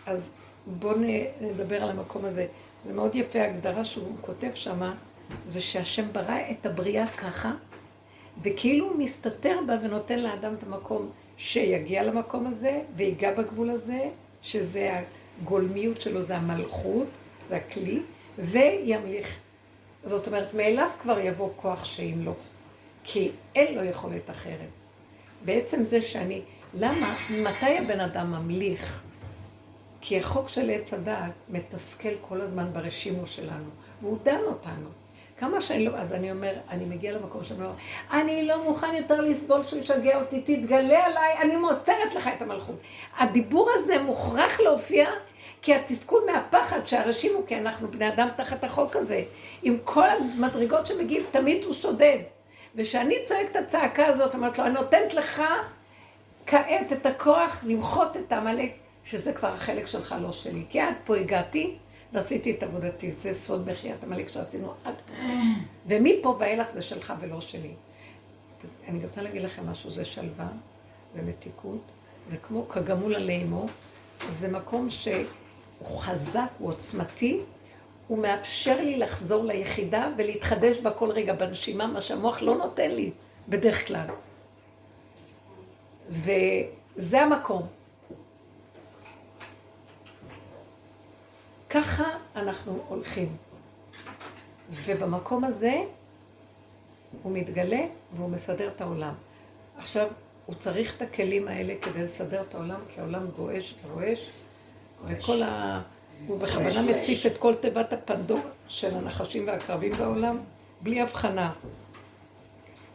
אז בואו נדבר על המקום הזה. זה מאוד יפה ההגדרה שהוא כותב שמה, זה שהשם ברא את הבריאה ככה, וכאילו הוא מסתתר בה ונותן לאדם את המקום שיגיע למקום הזה ויגע בגבול הזה, שזה הגולמיות שלו, זה המלכות והכלי, וימליך. זאת אומרת, מאליו כבר יבוא כוח שימלוך, כי אין לו יכולת אחרת. בעצם זה שאני, למה, מתי הבן אדם ממליך? כי החוק של עץ הדעת מתסכל כל הזמן ברשימו שלנו, והוא דן אותנו. כמה שאני לא, אז אני אומר, אני מגיע למקום שאני אומר, אני לא מוכן יותר לסבול שהוא ישגע אותי, תתגלה עליי, אני מוסרת לך את המלכות. הדיבור הזה מוכרח להופיע, כי התסכול מהפחד שהרשימו, כי אנחנו בני אדם תחת החוק הזה, עם כל המדרגות שמגיעים, תמיד הוא שודד. וכשאני צועק את הצעקה הזאת, אמרת לו, אני נותנת לך כעת את הכוח למחות את העמלק, שזה כבר החלק שלך, לא שלי. כי עד פה הגעתי, ועשיתי את עבודתי, זה סוד מחיית עמלק שעשינו עד פה. ומפה ואילך זה שלך ולא שלי. אני רוצה להגיד לכם משהו, זה שלווה ומתיקות, זה כמו כגמול עלימו, זה מקום שהוא חזק, הוא עוצמתי, הוא מאפשר לי לחזור ליחידה ולהתחדש בה כל רגע בנשימה, מה שהמוח לא נותן לי בדרך כלל. וזה המקום. ככה אנחנו הולכים. ובמקום הזה הוא מתגלה והוא מסדר את העולם. עכשיו, הוא צריך את הכלים האלה כדי לסדר את העולם, כי העולם גועש ורועש, וכל ה... הוא בכוונה מציף את כל תיבת הפנדור של הנחשים והקרבים בעולם, בלי הבחנה.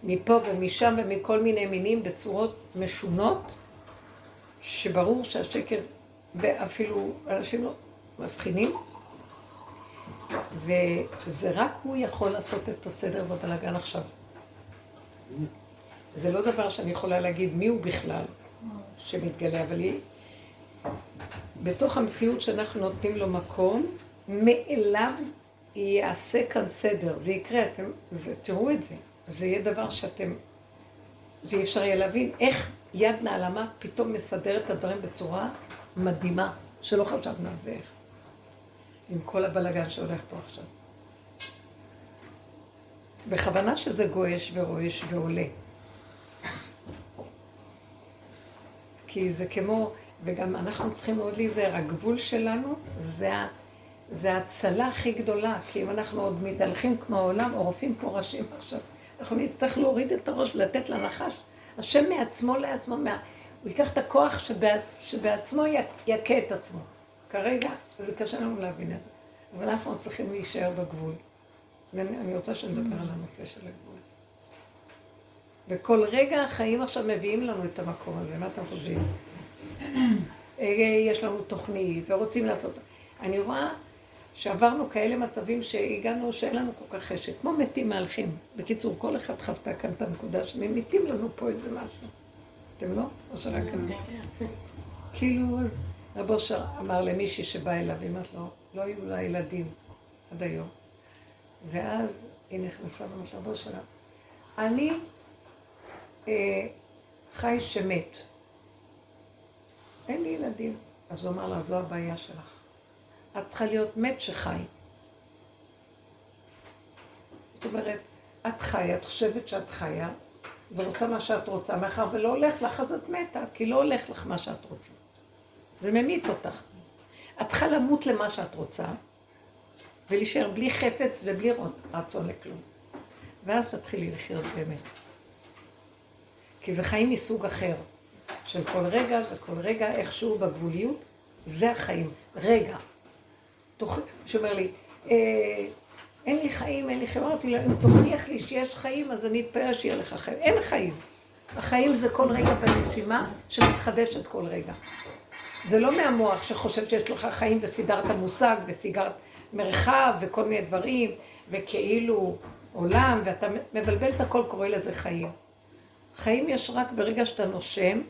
מפה ומשם ומכל מיני מינים בצורות משונות, שברור שהשקר, ואפילו אנשים לא מבחינים, וזה רק הוא יכול לעשות את הסדר בבלאגן עכשיו. זה לא דבר שאני יכולה להגיד מי הוא בכלל שמתגלה, אבל היא... בתוך המציאות שאנחנו נותנים לו מקום, מאליו יעשה כאן סדר. זה יקרה, אתם, זה, תראו את זה. זה יהיה דבר שאתם... זה אי אפשר יהיה להבין איך יד נעלמה פתאום מסדר את הדברים בצורה מדהימה, שלא חשבנו על זה איך. עם כל הבלגן שהולך פה עכשיו. בכוונה שזה גועש ורועש ועולה. כי זה כמו, וגם אנחנו צריכים מאוד להיזהר, הגבול שלנו זה, זה ההצלה הכי גדולה, כי אם אנחנו עוד מתהלכים כמו העולם, עורפים פה ראשים עכשיו, אנחנו נצטרך להוריד את הראש ולתת לנחש. השם מעצמו לעצמו, מה... הוא ייקח את הכוח שבעצ... שבעצמו יכה את עצמו. כרגע זה קשה לנו להבין את זה, אבל אנחנו צריכים להישאר בגבול. ואני רוצה שנדבר על הנושא של הגבול. וכל רגע החיים עכשיו מביאים לנו את המקום הזה, מה אתם חושבים? אה, יש לנו תוכנית ורוצים לעשות... אני רואה שעברנו כאלה מצבים שהגענו שאין לנו כל כך חשק, כמו מתים מהלכים. בקיצור, כל אחד חוותה כאן את הנקודה שממיתים לנו פה איזה משהו. אתם לא? או שרק אני? כאילו, רב אושר אמר למישהי שבאה אליו, היא אמרת לו, לא היו לה ילדים עד היום. ואז היא נכנסה ואמרת רב אושר, אני אה, חי שמת. אין לי ילדים. אז הוא אמר לה, זו הבעיה שלך. את צריכה להיות מת שחי. זאת אומרת, את חיה, את חושבת שאת חיה, ורוצה מה שאת רוצה, מאחר ולא הולך לך, אז את מתה, כי לא הולך לך מה שאת רוצה. זה ממית אותך. את צריכה למות למה שאת רוצה, ולהישאר בלי חפץ ובלי רצון לכלום. ואז תתחילי לחיות באמת. כי זה חיים מסוג אחר, של כל רגע וכל רגע איכשהו בגבוליות, זה החיים. רגע. שאומר לי, אה, אין לי חיים, אין לי חיים. אמרתי לו, אם תוכיח לי שיש חיים, אז אני אתפלל שיהיה לך חיים. אין חיים. החיים זה כל רגע בנשימה שמתחדשת כל רגע. זה לא מהמוח שחושב שיש לך חיים וסידרת מושג וסיגרת מרחב וכל מיני דברים, וכאילו עולם, ואתה מבלבל את הכל, קורא לזה חיים. חיים יש רק ברגע שאתה נושם,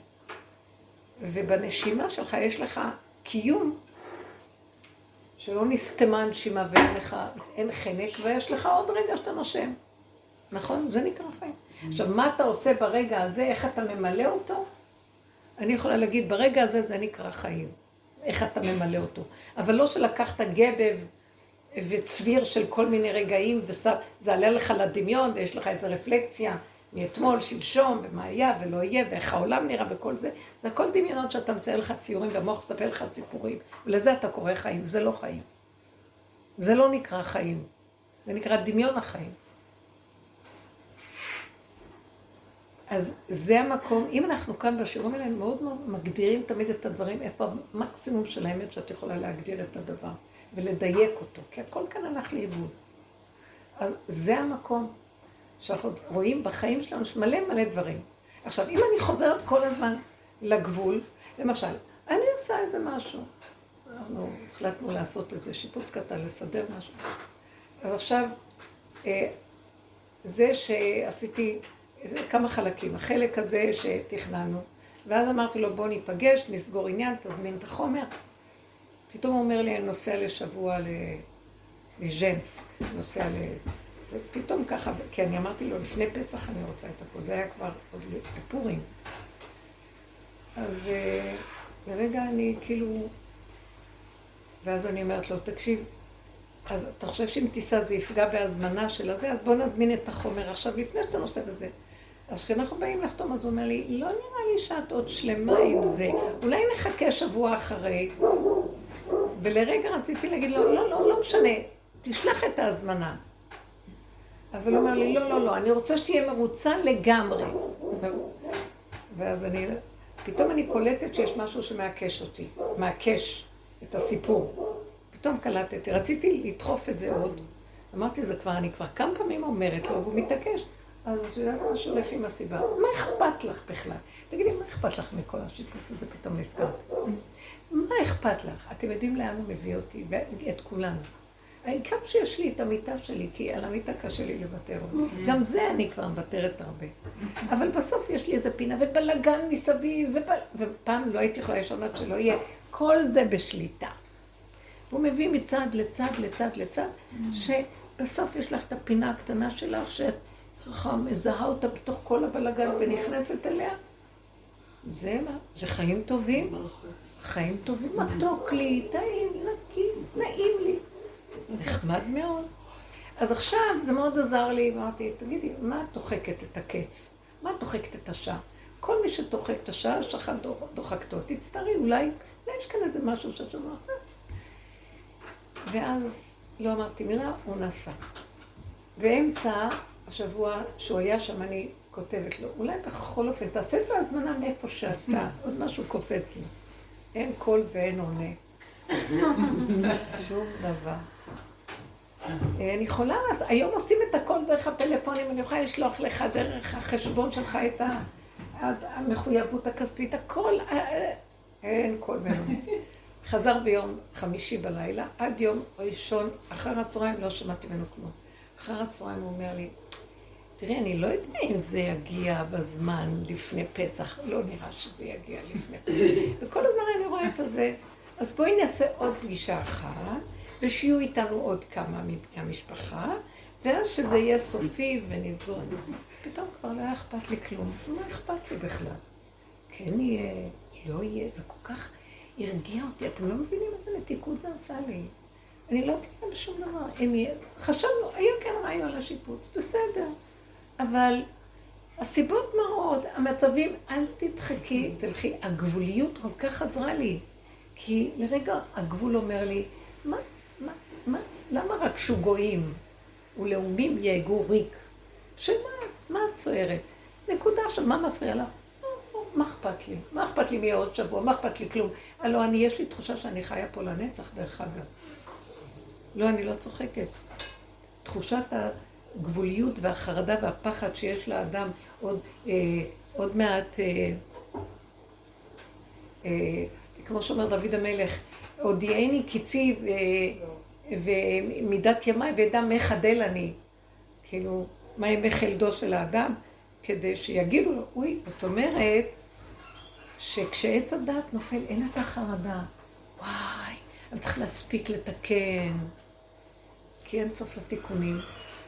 ובנשימה שלך יש לך קיום שלא נסתמה הנשימה ואין לך, אין חנק, ויש לך עוד רגע שאתה נושם. נכון? זה נקרא חיים. עכשיו, מה אתה עושה ברגע הזה, איך אתה ממלא אותו? אני יכולה להגיד, ברגע הזה זה נקרא חיים. איך אתה ממלא אותו. אבל לא שלקחת גבב וצביר של כל מיני רגעים, וזה עלה לך לדמיון, ויש לך איזו רפלקציה מאתמול, שלשום, ומה היה ולא יהיה, ואיך העולם נראה וכל זה. זה הכל דמיונות שאתה מצייר לך ציורים, והמוח מספר לך סיפורים. ולזה אתה קורא חיים, זה לא חיים. זה לא נקרא חיים, זה נקרא דמיון החיים. אז זה המקום, אם אנחנו כאן בשיעורים האלה, מאוד מאוד מגדירים תמיד את הדברים, איפה המקסימום של האמת שאת יכולה להגדיר את הדבר, ולדייק אותו, כי הכל כאן הלך לאיבוד. אז זה המקום שאנחנו רואים בחיים שלנו, יש מלא מלא דברים. עכשיו, אם אני חוזרת כל הזמן לגבול, למשל, אני עושה איזה משהו, אנחנו החלטנו לעשות איזה שיפוץ קטן, לסדר משהו. אז עכשיו, אה, זה שעשיתי כמה חלקים, החלק הזה שתכננו, ואז אמרתי לו בוא ניפגש, נסגור עניין, תזמין את החומר. פתאום הוא אומר לי, אני נוסע לשבוע לז'נסק, נוסע ל... פתאום ככה, כי אני אמרתי לו, לפני פסח אני רוצה את הכל, זה היה כבר עוד בפורים. אז אה, לרגע אני כאילו... ואז אני אומרת לו, תקשיב, אז אתה חושב שאם תיסע זה יפגע בהזמנה של הזה, אז בוא נזמין את החומר עכשיו, לפני שאתה נוסע בזה. אז כשאנחנו באים לחתום, אז הוא אומר לי, לא נראה לי שאת עוד שלמה עם זה, אולי נחכה שבוע אחרי. ולרגע רציתי להגיד לו, לא, לא, לא משנה, תשלח את ההזמנה. אבל הוא אומר לי, לא, לא, לא, אני רוצה שתהיה מרוצה לגמרי. ואז אני, פתאום אני קולטת שיש משהו שמעקש אותי, מעקש את הסיפור. פתאום קלטתי, רציתי לדחוף את זה עוד. אמרתי, זה כבר, אני כבר כמה פעמים אומרת לו, והוא מתעקש. אז את יודעת מה שהולך עם הסיבה. מה אכפת לך בכלל? תגידי, מה אכפת לך מכל השיפוץ הזה פתאום נזכרת? מה אכפת לך? אתם יודעים לאן הוא מביא אותי, ואת כולנו. העיקר שיש לי את המיטה שלי, כי על המיטה קשה לי לוותר. גם זה אני כבר מוותרת הרבה. אבל בסוף יש לי איזה פינה ובלאגן מסביב, ופעם לא הייתי יכולה לישון עד שלא יהיה. כל זה בשליטה. הוא מביא מצד לצד לצד לצד, שבסוף יש לך את הפינה הקטנה שלך, שאת ככה מזהה אותה בתוך כל הבלאגן ונכנסת אליה. זה מה, זה חיים טובים. חיים טובים, מתוק לי, טעים, נקי, נעים לי. נחמד מאוד. אז עכשיו זה מאוד עזר לי, אמרתי, תגידי, מה את דוחקת את הקץ? מה את דוחקת את השעה? כל מי שדוחק את השעה, השחת דוחקתו. תצטערי, אולי, אולי יש כאן איזה משהו שאת אומרת. ואז לא אמרתי מילה, הוא נסע. באמצע השבוע שהוא היה שם, אני כותבת לו, אולי בכל אופן, תעשה את ההזמנה מאיפה שאתה, *laughs* עוד משהו קופץ לי. אין קול ואין עונה. שום דבר. אני יכולה, היום עושים את הכל דרך הפלאפונים, אני יכולה לשלוח לך דרך החשבון שלך את המחויבות הכספית, הכל, אה, אה, אין כל מיני. חזר ביום חמישי בלילה, עד יום ראשון, אחר הצהריים לא שמעתי ממנו כלום. אחר הצהריים הוא אומר לי, תראי, אני לא יודע אם זה יגיע בזמן לפני פסח, לא נראה שזה יגיע לפני פסח. וכל הזמן אני רואה את זה. אז בואי נעשה עוד פגישה אחת, ושיהיו איתנו עוד כמה מבני המשפחה, ואז שזה יהיה סופי ונסגור. פתאום כבר לא היה אכפת לי כלום. מה אכפת לי בכלל? כן יהיה, לא יהיה, זה כל כך הרגיע אותי. אתם לא מבינים איזה מתיקות זה עשה לי. אני לא מבינה בשום דבר. אם יהיה... חשבנו, היה כן רעיון לשיפוץ, בסדר. אבל הסיבות מראות, המצבים, אל תדחקי, תלכי. הגבוליות כל כך עזרה לי. כי לרגע הגבול אומר לי, מה, מה, מה, למה רק שוגויים ולאומים יהגו ריק? שמה, מה את צוערת? נקודה עכשיו, מה מפריע לך? מה אכפת לי? מה אכפת לי מי עוד שבוע? מה אכפת לי כלום? הלוא אני, יש לי תחושה שאני חיה פה לנצח, דרך אגב. לא, אני לא צוחקת. תחושת הגבוליות והחרדה והפחד שיש לאדם עוד, אה, עוד מעט, אה, אה, כמו שאומר דוד המלך, הודיעני קיצי ומידת ימיי ואדע מי חדל אני. כאילו, מה ימי חלדו של האדם? כדי שיגידו לו, אוי, זאת אומרת שכשעץ הדת נופל אין את החרדה. וואי, אני צריך להספיק לתקן. כי אין סוף לתיקונים,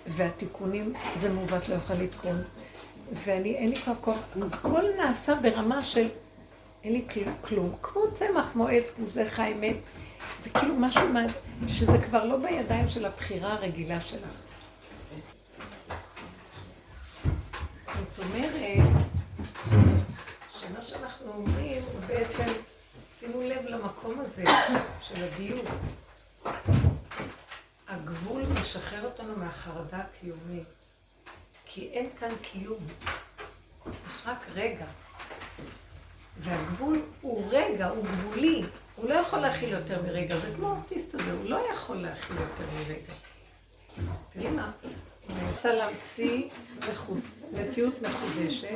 והתיקונים זה מעוות לא יוכל לתקון. ואני, אין לי כבר כוח, הכל נעשה ברמה של אין לי כלום. כמו צמח, כמו עץ, כמו זה חי מת. זה כאילו משהו מה... שזה כבר לא בידיים של הבחירה הרגילה שלך. זאת אומרת, שמה שאנחנו אומרים בעצם, שימו לב למקום הזה של הדיוק. הגבול משחרר אותנו מהחרדה הקיומית, כי אין כאן קיום, יש רק רגע. והגבול הוא רגע, הוא גבולי, הוא לא יכול להכיל יותר מרגע, זה כמו האוטיסט הזה, הוא לא יכול להכיל יותר מרגע. תראי מה, אני רוצה להמציא מציאות מחודשת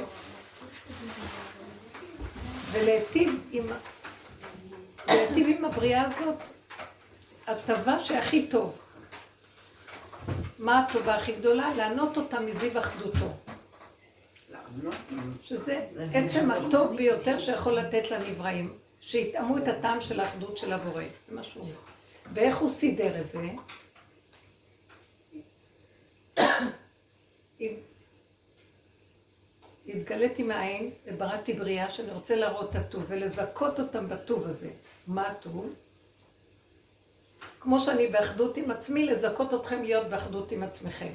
ולהיטיב עם, עם הבריאה הזאת הטבה שהכי טוב. מה הטובה הכי גדולה? לענות אותה מזיו אחדותו. שזה עצם הטוב ביותר שיכול לתת לנבראים, שיטעמו את הטעם של האחדות של הבורא. זה מה שהוא אומר. ואיך הוא סידר את זה? *coughs* התגליתי מהעין ובראתי בריאה שאני רוצה להראות את הטוב ולזכות אותם בטוב הזה. מה הטוב? כמו שאני באחדות עם עצמי, לזכות אתכם להיות באחדות עם עצמכם.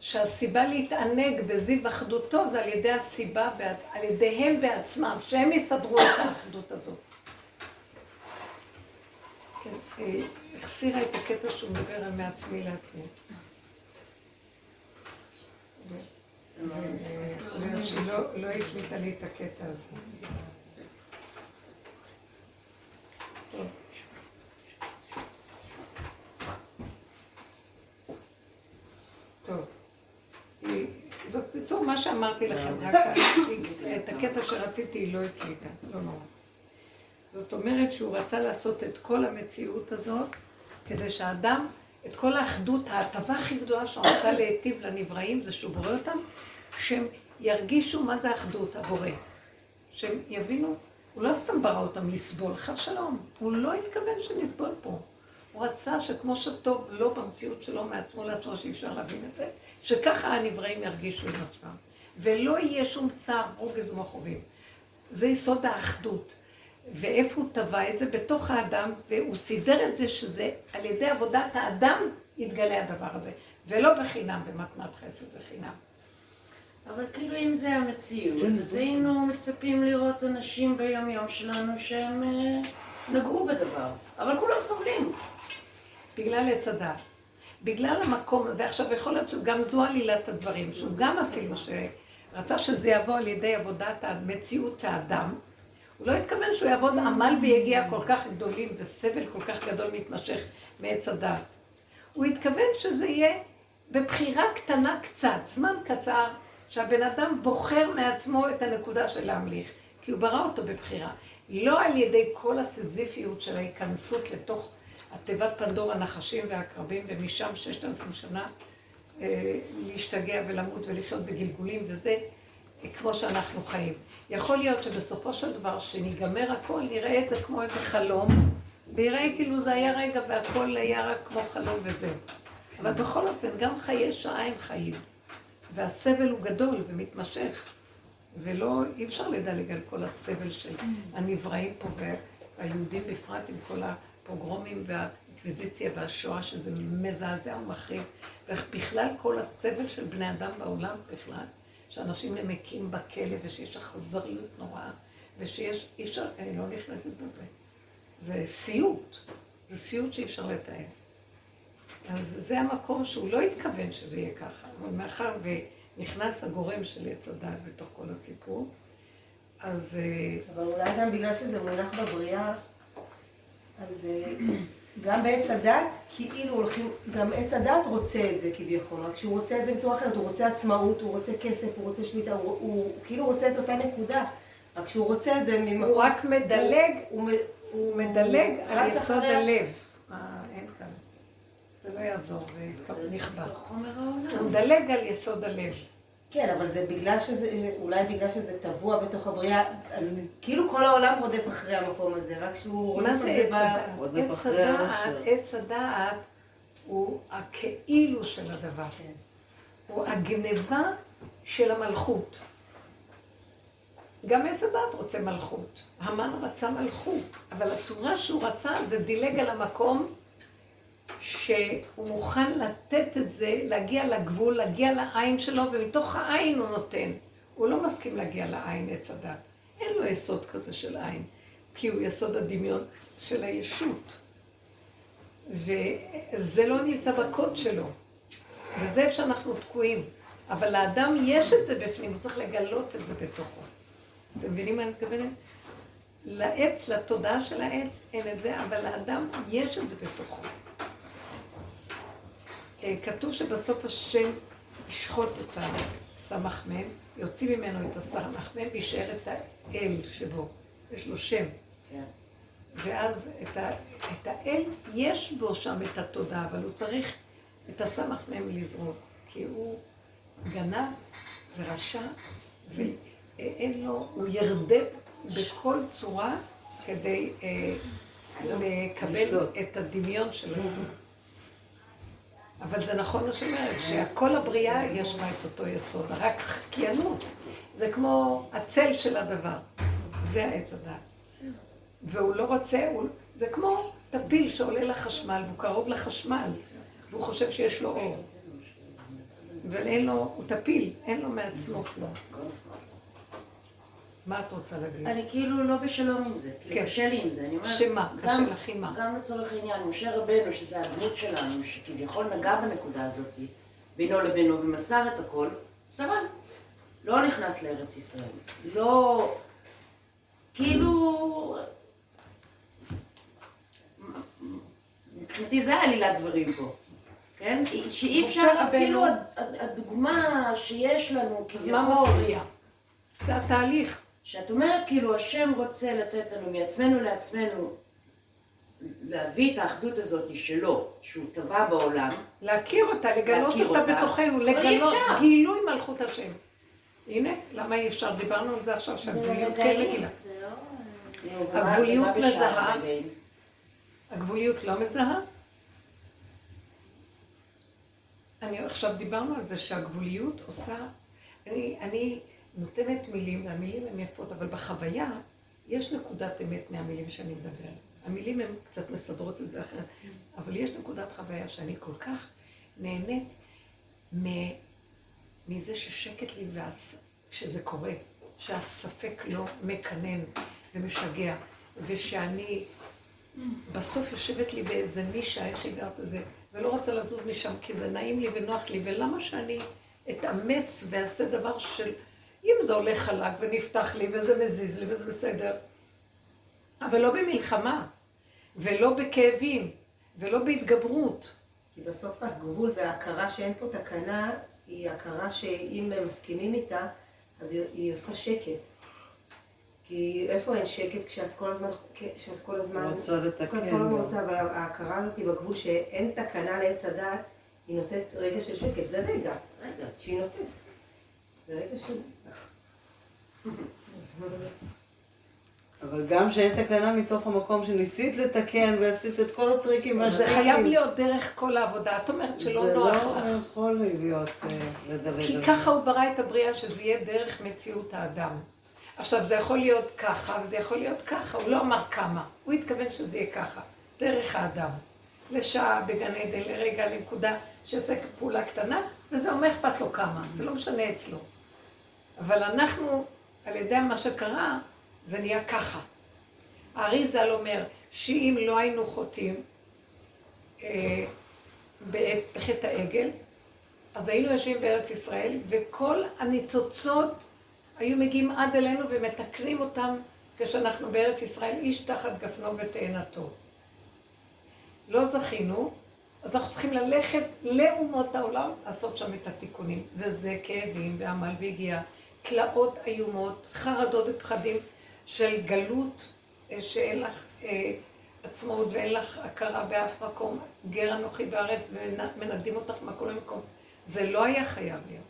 שהסיבה להתענג בזיו אחדותו זה על ידי הסיבה, על ידיהם בעצמם, שהם יסדרו את האחדות הזאת. החסירה את הקטע שהוא מדבר מעצמי לעצמי. שהיא לא הקליטה לי את הקטע הזה. טוב. זאת בקיצור מה שאמרתי לכם, רק את הקטע שרציתי היא לא הקליטה, לא נורא. זאת אומרת שהוא רצה לעשות את כל המציאות הזאת, כדי שהאדם, את כל האחדות, ההטבה הכי גדולה שהוא רצה להיטיב לנבראים, זה שהוא בורא אותם, שהם ירגישו מה זה אחדות, הבורא. שהם יבינו, הוא לא סתם ברא אותם לסבול, חד שלום, הוא לא התכוון שנסבול פה. הוא רצה שכמו שטוב לא במציאות שלו מעצמו לעצמו, שאי אפשר להבין את זה, שככה הנבראים ירגישו עם עצמם. ולא יהיה שום צער, רוגז ומכאובים. זה יסוד האחדות. ואיפה הוא טבע את זה? בתוך האדם, והוא סידר את זה שזה על ידי עבודת האדם יתגלה הדבר הזה, ולא בחינם במתנת חסד וחינם. אבל כאילו אם זה המציאות, אז היינו מצפים לראות אנשים ביום יום שלנו שהם אה, נגעו בדבר, אבל כולם סובלים. בגלל עץ הדת. בגלל המקום, ועכשיו יכול להיות שגם זו עלילת הדברים, שהוא גם אפילו שרצה שזה יבוא על ידי עבודת מציאות האדם, הוא לא התכוון שהוא יעבוד עמל ויגיע כל כך גדולים וסבל כל כך גדול מתמשך מעץ הדת. הוא התכוון שזה יהיה בבחירה קטנה קצת, זמן קצר, שהבן אדם בוחר מעצמו את הנקודה של להמליך, כי הוא ברא אותו בבחירה. לא על ידי כל הסיזיפיות של ההיכנסות לתוך התיבת פנדור הנחשים והעקרבים, ומשם ששת אלפים שנה אה, להשתגע ולמות ולחיות בגלגולים, וזה כמו שאנחנו חיים. יכול להיות שבסופו של דבר, שניגמר הכל, נראה את זה כמו איזה חלום, ויראה כאילו זה היה רגע והכל היה רק כמו חלום וזהו. אבל בכל אופן, גם חיי שעה הם חיים, והסבל הוא גדול ומתמשך, ולא, אי אפשר לדלג על כל הסבל של הנבראים פה, והיהודים בפרט עם כל הפוגרומים והאינקוויזיציה והשואה, שזה מזעזע ומחריב, ובכלל כל הסבל של בני אדם בעולם בכלל. שאנשים נמקים בכלא ושיש אכזריות נוראה ושיש, אי אפשר, אני לא נכנסת בזה. זה סיוט, זה סיוט שאי אפשר לתאר. אז זה המקום שהוא לא התכוון שזה יהיה ככה, אבל מאחר ונכנס הגורם של עץ הדת בתוך כל הסיפור, אז... אה, אבל אולי גם בגלל שזה מונח בבריאה, אז אה, גם בעץ הדת, כאילו הולכים, גם עץ הדת רוצה את זה כביכול, רק שהוא רוצה את זה בצורה אחרת, הוא רוצה עצמאות, הוא רוצה כסף, הוא רוצה שליטה, הוא, הוא, הוא כאילו רוצה את אותה נקודה, רק שהוא רוצה את זה ממקום... הוא רק מדלג, הוא, הוא, הוא מדלג על יסוד אחרי... הלב. אה, אין כאן. זה לא יעזור, זה נכבה. הוא מדלג על יסוד הלב. כן, אבל זה בגלל שזה, אולי בגלל שזה טבוע בתוך הבריאה, אז כאילו כל העולם רודף אחרי המקום הזה, רק שהוא רודף אחרי זה עץ הדעת, עץ הדעת הוא הכאילו של הדבר. כן. הוא הגניבה של המלכות. גם עץ הדעת רוצה מלכות. המן רצה מלכות, אבל הצורה שהוא רצה זה דילג על המקום שהוא מוכן לתת את זה, להגיע לגבול, להגיע לעין שלו, ומתוך העין הוא נותן. הוא לא מסכים להגיע לעין עץ הדת. אין לו יסוד כזה של עין, כי הוא יסוד הדמיון של הישות. וזה לא נמצא בקוד שלו. וזה איפה שאנחנו תקועים. אבל לאדם יש את זה בפנים, הוא צריך לגלות את זה בתוכו. אתם מבינים מה אני מתכוונת? לעץ, לתודעה של העץ, אין את זה, אבל לאדם יש את זה בתוכו. אה, כתוב שבסוף השם ישחוט את הסמ"ם, יוציא ממנו את הסמ"ם ויישאר את האל שבו. יש לו שם. כן. ואז את, ה, את האל, יש בו שם את התודעה, אבל הוא צריך את הסמ"ם לזרוק, כי הוא גנב ורשע, ואין לו, הוא ירדף בכל צורה כדי אה, לקבל את הדמיון של עצמו. אבל זה נכון מה שאומרת, שכל הבריאה יש בה את אותו יסוד, רק חקיינות. זה כמו הצל של הדבר. זה העץ הדת. והוא לא רוצה, הוא, זה כמו טפיל שעולה לחשמל, והוא קרוב לחשמל, והוא חושב שיש לו אור. אבל אין לו, הוא טפיל, אין לו מעצמו כלום. מה את רוצה להגיד? אני כאילו לא בשלום עם זה, כאילו כן. קשה לי עם זה. אני אומרת, שמה? קשה לך עם מה? גם לצורך העניין, משה רבנו, שזה הדמות שלנו, שכביכול נגע בנקודה הזאת, בינו לבינו, ומסר את הכל, סבל. לא נכנס לארץ ישראל. לא... כאילו... מבחינתי זה עלילת דברים פה. כן? שאי אפשר אפילו הדוגמה שיש לנו כביכול... מה מפריע? זה התהליך. שאת אומרת כאילו השם רוצה לתת לנו מעצמנו לעצמנו להביא את האחדות הזאת שלו, שהוא טבע בעולם. להכיר אותה, לגלות להכיר אותה, אותה בתוכנו, לגלות גילוי מלכות השם. הנה, למה אי אפשר? דיברנו על זה עכשיו, שהגבוליות כן מגילה. לא- הגבוליות מזהה. הגבוליות לא מזהה? אני עכשיו דיברנו על זה שהגבוליות עושה, אני, אני נותנת מילים, והמילים הן יפות, אבל בחוויה יש נקודת אמת מהמילים שאני מדברת. המילים הן קצת מסדרות את זה אחרת, אבל יש נקודת חוויה שאני כל כך נהנית מזה ששקט לי כשזה קורה, שהספק לא מקנן ומשגע, ושאני בסוף יושבת לי באיזה נישה, איך הגעת לזה, ולא רוצה לזוז משם, כי זה נעים לי ונוח לי, ולמה שאני אתאמץ ואעשה דבר של... אם זה הולך חלק ונפתח לי וזה מזיז לי וזה בסדר, אבל לא במלחמה, ולא בכאבים, ולא בהתגברות. כי בסוף הגבול וההכרה שאין פה תקנה, היא הכרה שאם מסכימים איתה, אז היא, היא עושה שקט. כי איפה אין שקט כשאת כל הזמן, כשאת כל הזמן... רוצה לתקן. כל הזמן רוצה, אבל ההכרה הזאת היא בגבול שאין תקנה לעץ הדת, היא נותנת רגע של שקט. זה רגע, רגע, שהיא נותנת. זה רגע של... אבל גם שאין תקנה מתוך המקום שניסית לתקן ועשית את כל הטריקים זה חייב להיות דרך כל העבודה. את אומרת שלא נוח לך. זה לא יכול להיות אה, על כי. ככה הוא ברא את הבריאה, שזה יהיה דרך מציאות האדם. עכשיו, זה יכול להיות ככה, וזה יכול להיות ככה, הוא לא אמר כמה, הוא התכוון שזה יהיה ככה, דרך האדם. לשעה בגן עדן, לרגע, לנקודה, שיעשה פעולה קטנה, וזה אומר אכפת לו כמה, זה לא משנה אצלו. אבל אנחנו, על ידי מה שקרה, זה נהיה ככה. הארי ז"ל אומר שאם לא היינו חוטאים אה, בחטא העגל, אז היינו יושבים בארץ ישראל, וכל הניצוצות היו מגיעים עד אלינו ומתקנים אותם כשאנחנו בארץ ישראל, איש תחת גפנו ותאנתו. לא זכינו, אז אנחנו צריכים ללכת לאומות העולם לעשות שם את התיקונים. וזה כאבים ועמל והגיעה, תלאות איומות, חרדות ופחדים של גלות, אה, שאין לך אה, עצמאות ואין לך הכרה באף מקום, גר אנוכי בארץ ומנדים אותך ממקום למקום. זה לא היה חייב להיות.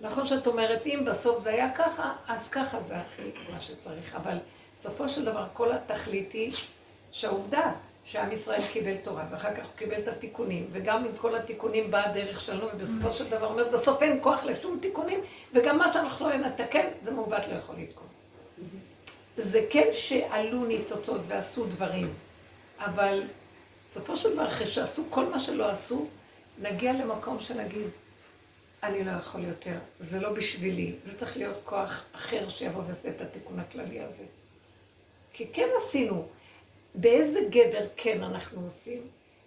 נכון שאת אומרת, אם בסוף זה היה ככה, אז ככה זה הכי מה שצריך. אבל בסופו של דבר, כל התכלית היא שהעובדה שעם ישראל קיבל תורה, ואחר כך הוא קיבל את התיקונים, וגם עם כל התיקונים באה הדרך שלנו, ובסופו של דבר אומרת, בסוף אין כוח לשום תיקונים, וגם מה שאנחנו לא נתקן, זה מעוות לא יכול לתקון. זה כן שעלו ניצוצות ועשו דברים, אבל בסופו של דבר, אחרי שעשו כל מה שלא עשו, נגיע למקום שנגיד, אני לא יכול יותר, זה לא בשבילי, זה צריך להיות כוח אחר שיבוא ויעשה את התיקון הכללי הזה. כי כן עשינו, באיזה גדר כן אנחנו עושים?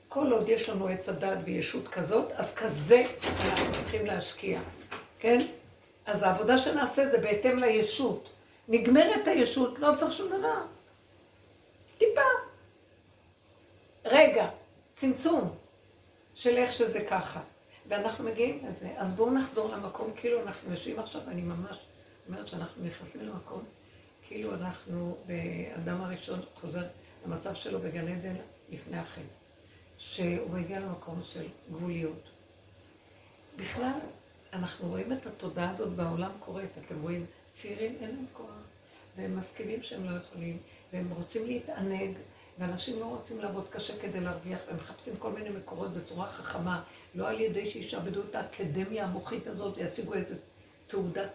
כל עוד יש לנו עץ הדת וישות כזאת, אז כזה אנחנו צריכים להשקיע, כן? אז העבודה שנעשה זה בהתאם לישות. נגמרת הישות, לא צריך שום דבר. טיפה. רגע, צמצום של איך שזה ככה. ואנחנו מגיעים לזה. אז בואו נחזור למקום, כאילו אנחנו יושבים עכשיו, אני ממש אומרת שאנחנו נכנסים למקום, כאילו אנחנו, באדם הראשון חוזר למצב שלו בגן עדן לפני החטא, שהוא מגיע למקום של גבוליות. בכלל, אנחנו רואים את התודעה הזאת בעולם קורית, אתם רואים, צעירים אין להם כוח, והם מסכימים שהם לא יכולים, והם רוצים להתענג, ואנשים לא רוצים לעבוד קשה כדי להרוויח, והם מחפשים כל מיני מקורות בצורה חכמה, לא על ידי שישעבדו את האקדמיה המוחית הזאת וישיגו איזה תעודת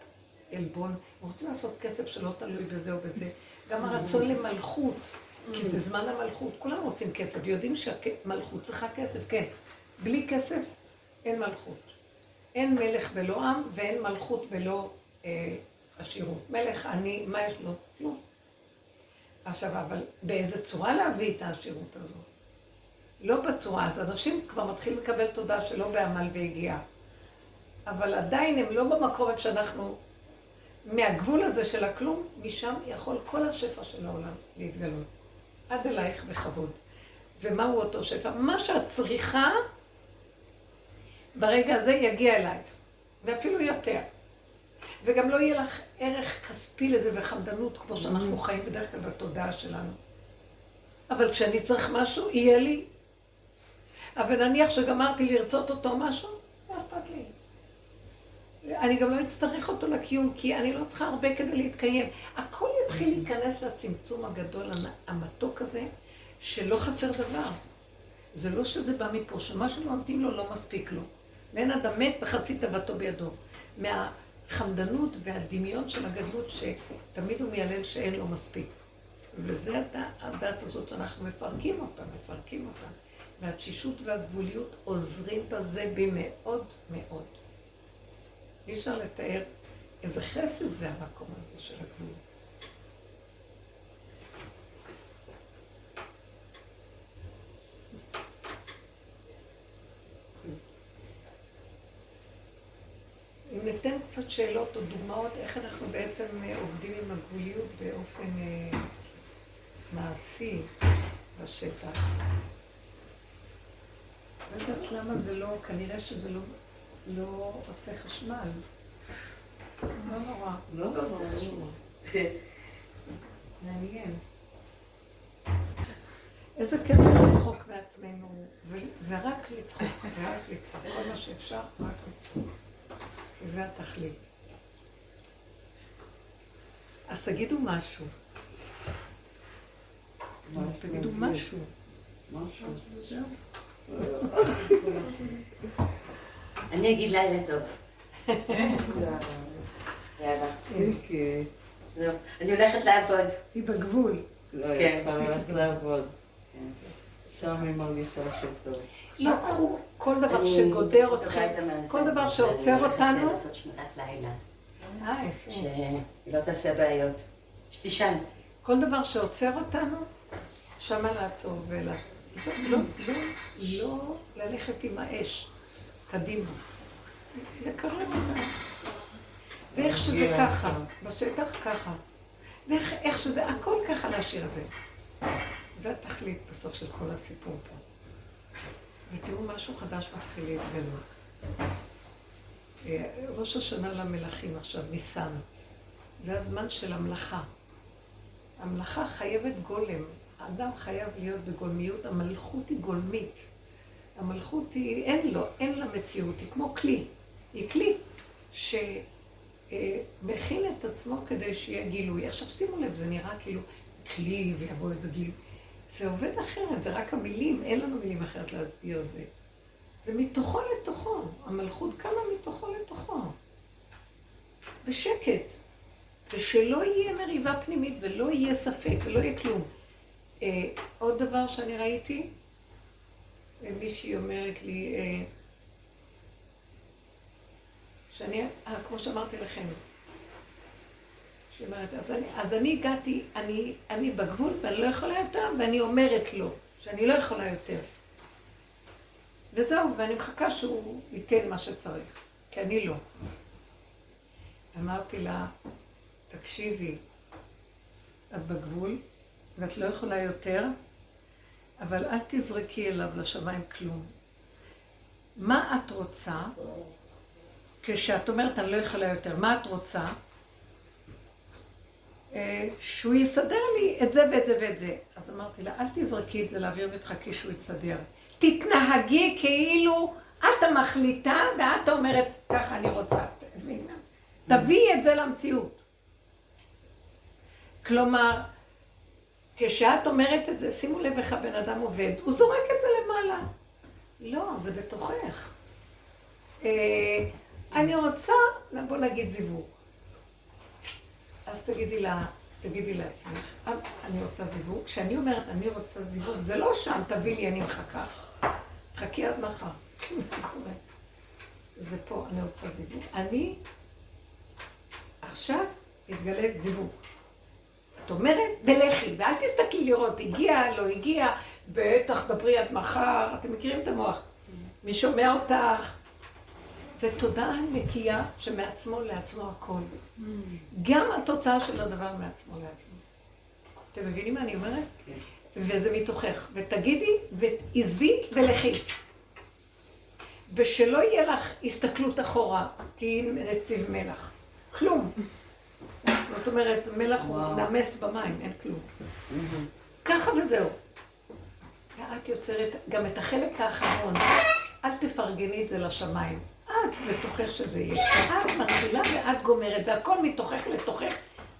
עלבון. הם רוצים לעשות כסף שלא תלוי בזה או בזה. גם הרצון למלכות, כי זה זמן המלכות, כולם רוצים כסף, ויודעים שמלכות צריכה כסף, כן. בלי כסף אין מלכות. אין מלך בלא עם ואין מלכות בלא אה, עשירות. מלך עני, מה יש לו? כלום. עכשיו, אבל באיזה צורה להביא את העשירות הזאת? לא בצורה, אז אנשים כבר מתחילים לקבל תודה שלא בעמל והגיעה. אבל עדיין הם לא במקום איפה שאנחנו, מהגבול הזה של הכלום, משם יכול כל השפע של העולם להתגלות. עד אלייך בכבוד. ומהו אותו שפע? מה שאת צריכה, ברגע הזה יגיע אלייך. ואפילו יותר. וגם לא יהיה לך ערך כספי לזה וחמדנות, כמו שאנחנו חיים בדרך כלל בתודעה שלנו. אבל כשאני צריך משהו, יהיה לי. אבל נניח שגמרתי לרצות אותו משהו, מה אכפת לי? אני גם לא אצטרך אותו לקיום, כי אני לא צריכה הרבה כדי להתקיים. הכל יתחיל להיכנס לצמצום הגדול, המתוק הזה, שלא חסר דבר. זה לא שזה בא מפה, שמה שנותנים לו לא מספיק לו. ואין אדם מת בחצי תאוותו בידו. מהחמדנות והדמיון של הגדלות, שתמיד הוא מיילל שאין לו מספיק. וזה הדת הזאת שאנחנו מפרקים אותה, מפרקים אותה. והתשישות והגבוליות עוזרים בזה במאוד מאוד. אי אפשר לתאר איזה חסד זה המקום הזה של הגבול. אם ניתן קצת שאלות או דוגמאות איך אנחנו בעצם אה, עובדים עם הגבוליות באופן אה, מעשי בשטח. לא יודעת למה זה לא, כנראה שזה לא לא עושה חשמל. לא נורא. לא עושה חשמל. *laughs* מעניין. איזה כיף לצחוק מעצמנו, ורק לצחוק, ורק לצחוק. כל מה שאפשר, רק לצחוק. זה התכלית. אז תגידו משהו. תגידו משהו. משהו. *laughs* אני אגיד לילה טוב. יאללה. זהו. אני הולכת לעבוד. היא בגבול. לא, היא צריכה ללכת לעבוד. שם היא מרגישה שטוב. לא, קחו כל דבר שגודר אתכם, כל דבר שעוצר אותנו. אני לעשות שמירת לילה. אה, יפה. שהיא לא תעשה בעיות. שתישן. כל דבר שעוצר אותנו, שמה לעצור ולה... לא, לא, לא ללכת עם האש קדימה. לקרב אותה. ואיך שזה ככה, בשטח ככה. ואיך שזה, הכל ככה להשאיר את זה. זה התכלית בסוף של כל הסיפור פה. ותראו, משהו חדש מתחיל להתגלות. אה, ראש השנה למלכים עכשיו, ניסן. זה הזמן של המלאכה. המלאכה חייבת גולם. האדם חייב להיות בגולמיות, המלכות היא גולמית. המלכות היא, אין לו, אין לה מציאות, היא כמו כלי. היא כלי שמכין את עצמו כדי שיהיה גילוי. עכשיו שימו לב, זה נראה כאילו כלי ויבוא איזה גילוי. זה עובד אחרת, זה רק המילים, אין לנו מילים אחרת להסביר את זה. זה מתוכו לתוכו, המלכות קמה מתוכו לתוכו. ושקט. ושלא יהיה מריבה פנימית ולא יהיה ספק ולא יהיה כלום. אה, עוד דבר שאני ראיתי, מישהי אומרת לי, אה, שאני, אה, כמו שאמרתי לכם, שהיא אומרת, אז אני, אז אני הגעתי, אני, אני בגבול ואני לא יכולה יותר, ואני אומרת לו שאני לא יכולה יותר. וזהו, ואני מחכה שהוא ייתן מה שצריך, כי אני לא. אמרתי לה, תקשיבי, את בגבול, ואת לא יכולה יותר, אבל אל תזרקי אליו לשמיים כלום. מה את רוצה כשאת אומרת אני לא יכולה יותר? מה את רוצה? אה, שהוא יסדר לי את זה ואת זה ואת זה. אז אמרתי לה, אל תזרקי את זה לאוויר ותחכי שהוא יסדר. תתנהגי כאילו את המחליטה ואת אומרת, ככה אני רוצה. תביאי את זה למציאות. כלומר, כשאת אומרת את זה, שימו לב איך הבן אדם עובד, הוא זורק את זה למעלה. לא, זה בתוכך. אה, אני רוצה, בוא נגיד זיווג. אז תגידי לה, תגידי לעצמך, אני רוצה זיווג. כשאני אומרת אני רוצה זיווג, זה לא שם, תביא לי, אני מחכה. חכי עד מחר. *laughs* זה פה, אני רוצה זיווג. אני עכשיו מתגלה זיווג. את אומרת, בלכי, ואל תסתכלי לראות, הגיע, לא הגיע, בטח דברי עד מחר, אתם מכירים את המוח. מי שומע אותך? זה תודעה נקייה שמעצמו לעצמו הכל. גם התוצאה של הדבר מעצמו לעצמו. אתם מבינים מה אני אומרת? כן. וזה מתוכך. ותגידי, ועזבי ולכי. ושלא יהיה לך הסתכלות אחורה, תהיי נציב מלח. כלום. זאת אומרת, מלח הוא נמס במים, אין כלום. ככה וזהו. ואת יוצרת גם את החלק האחרון, אל תפרגני את זה לשמיים. את בתוכך שזה יהיה. את מתחילה ואת גומרת, והכל מתוכך לתוכך.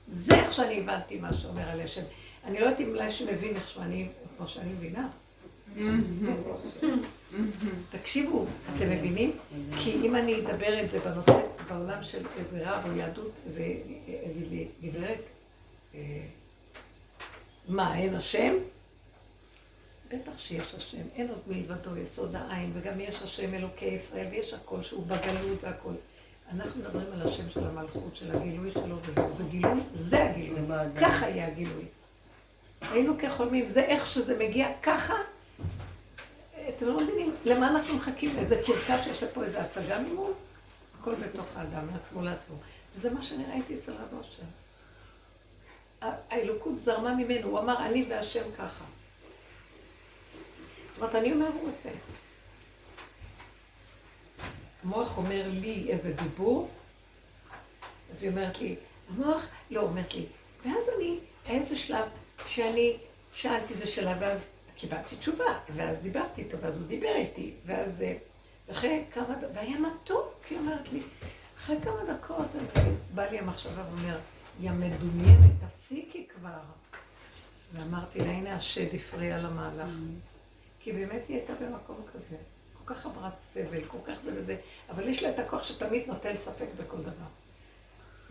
זה איך שאני הבנתי מה שאומר על השם. אני לא יודעת אם אולי שמבין איך שאני, כמו שאני מבינה. תקשיבו, אתם מבינים? כי אם אני אדבר את זה בנושא, בעולם של איזה רב או יהדות, זה יגיד לי, גברת, אה, מה, אין השם? בטח שיש השם, אין עוד מלבדו יסוד העין, וגם יש השם אלוקי ישראל, ויש הכל שהוא בגלות והכל. אנחנו מדברים על השם של המלכות, של הגילוי שלו, וזהו, זה גילוי, זה הגילוי, ככה יהיה הגילוי. היינו כחולמים, זה איך שזה מגיע ככה, אתם לא מבינים למה אנחנו מחכים, איזה קרקס שיש פה איזה הצגה ממול? הכל בתוך האדם, מעצמו לעצמו. וזה מה שאני ראיתי אצל רב אושר. האלוקות זרמה ממנו, הוא אמר, אני והשם ככה. זאת אומרת, אני אומר, הוא עושה. המוח אומר לי איזה דיבור, אז היא אומרת לי, המוח לא אומרת לי. ואז אני, היה איזה שלב שאני שאלתי איזה שאלה, ואז קיבלתי תשובה, ואז דיברתי איתו, ואז הוא דיבר איתי, ואז... אה, אחרי כמה דקות, והיה מתוק, היא אומרת לי, אחרי כמה דקות, בא לי המחשבה ואומר, יא מדומיינת, תפסיקי כבר. ואמרתי לה, הנה השד הפריע למהלך. כי באמת היא הייתה במקום כזה. כל כך עברת סבל, כל כך זה וזה, אבל יש לה את הכוח שתמיד נוטל ספק בכל דבר.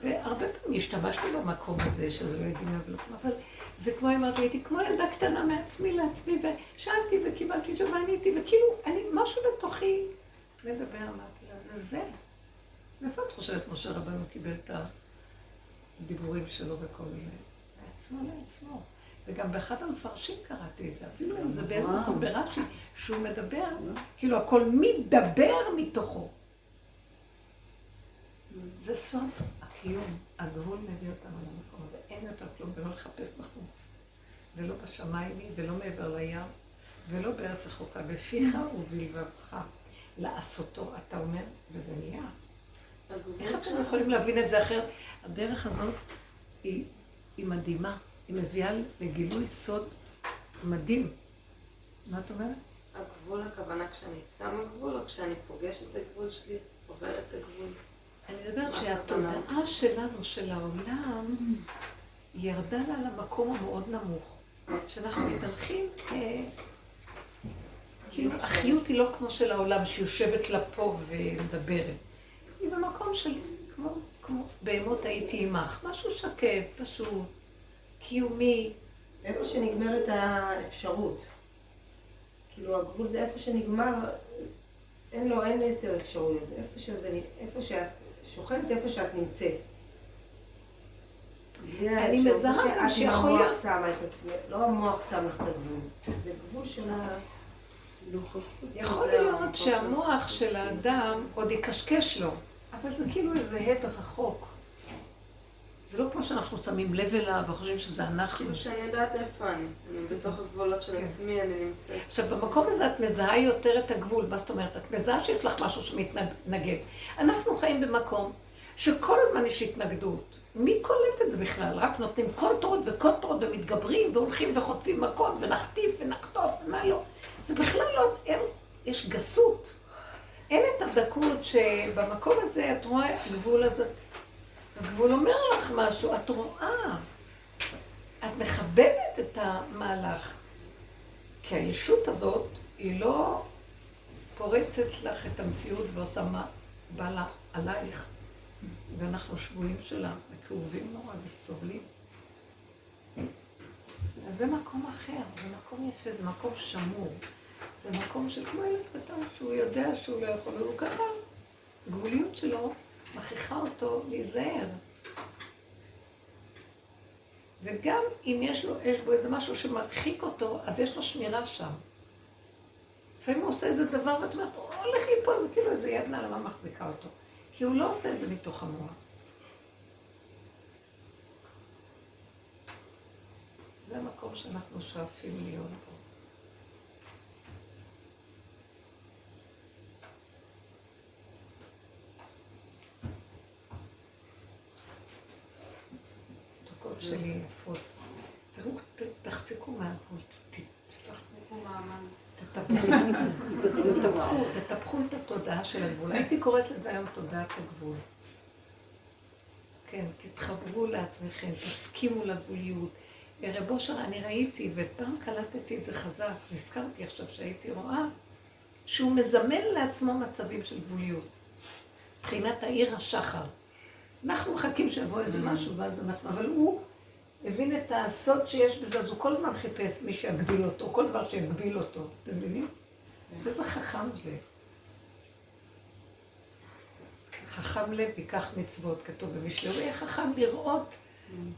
והרבה פעמים השתמשתי במקום הזה, שזה לא יודעים ולא כלום, אבל זה כמו אמרתי, הייתי כמו ילדה קטנה מעצמי לעצמי, ושאלתי וקיבלתי תשובה, עניתי, וכאילו, אני, משהו בתוכי מדבר, אמרתי לה, זה זה. מאיפה את חושבת משה רבנו קיבל את הדיבורים שלו וכל זה? מעצמו לעצמו. וגם באחד המפרשים קראתי את זה, אפילו אם זה באיזה מקום ברש"י, שהוא מדבר, כאילו הכל מדבר מתוכו. זה סוד הקיום, הגבול מביא אותנו למקום הזה, אין יותר כלום, ולא לחפש בחוץ, ולא בשמיים ולא מעבר לים, ולא בארץ רחוקה, בפיך ובלבבך. לעשותו, אתה אומר, וזה נהיה. איך אתם יכולים להבין את זה אחרת? הדרך הזאת היא, היא מדהימה. היא מביאה לגילוי סוד מדהים. מה את אומרת? הגבול הכוונה כשאני שמה גבול, או כשאני פוגשת את הגבול שלי, עוברת את הגבול? אני מדברת שהתודעה שלנו, של העולם, ירדה לה למקום המאוד נמוך. שאנחנו מתהלכים כאילו, החיות היא לא כמו של העולם, שיושבת לה פה ומדברת. היא במקום של, כמו, כמו בהמות הייתי עמך, משהו שקט, פשוט, קיומי. איפה שנגמרת האפשרות. כאילו, הגבול זה איפה שנגמר, אין לו, אין יותר אפשרויות, איפה שזה, איפה שאת שוכנת, איפה שאת נמצאת. אני מזהה שיכול להיות... שהמוח שמה את עצמי, לא המוח שם לך את הגבול, זה גבול של ה... יכול להיות שהמוח של האדם עוד יקשקש לו, אבל זה כאילו איזה הד רחוק. זה לא כמו שאנחנו שמים לב אליו וחושבים שזה אנחנו. כאילו שאני יודעת איפה אני. אני בתוך הגבולות של כן. עצמי, אני נמצאת. עכשיו, במקום הזה את מזהה יותר את הגבול. מה זאת אומרת? את מזהה שיש לך משהו שמתנגד. אנחנו חיים במקום שכל הזמן יש התנגדות. מי קולט את זה בכלל? רק נותנים קונטרות וקונטרות ומתגברים והולכים וחוטפים מכות ונחטיף ונחטוף ומה לא. זה בכלל לא, אין, יש גסות. אין את הדקות שבמקום הזה את רואה את הגבול הזה. הגבול אומר לך משהו, את רואה. את מכבדת את המהלך. כי הישות הזאת, היא לא פורצת לך את המציאות ועושה מה בא לה עלייך. ואנחנו שבויים שלה, וכאובים נורא וסובלים. אז זה מקום אחר, זה מקום יפה, זה מקום שמור. זה מקום של כמו ילד קטן, שהוא יודע שהוא לא יכול, והוא ככה, הגבוליות שלו מכריחה אותו להיזהר. וגם אם יש, לו, יש בו איזה משהו שמרחיק אותו, אז יש לו שמירה שם. לפעמים הוא עושה איזה דבר ואת אומרת, הוא הולך ליפול, וכאילו איזה יד נעלמה מחזיקה אותו. כי הוא לא עושה את זה מתוך המוח. זה המקום שאנחנו שואפים להיות בו. שלי יפות. תראו, תחזיקו מהגבול, תפתחו מעמד. תטפחו, תטפחו את התודעה של הגבול. הייתי קוראת לזה היום תודעת הגבול. כן, תתחברו לעצמכם, תסכימו לגבוליות. רב אושר, אני ראיתי, ופעם קלטתי את זה חזק, נזכרתי עכשיו שהייתי רואה, שהוא מזמן לעצמו מצבים של גבוליות. מבחינת העיר השחר. אנחנו מחכים שיבוא איזה משהו, ואז אנחנו, אבל הוא הבין את הסוד שיש בזה, אז הוא כל הזמן חיפש מי שיגביל אותו, כל דבר שיגביל אותו, אתם מבינים? איזה חכם זה. חכם לב ייקח מצוות, כתוב במשלי, הוא יהיה חכם לראות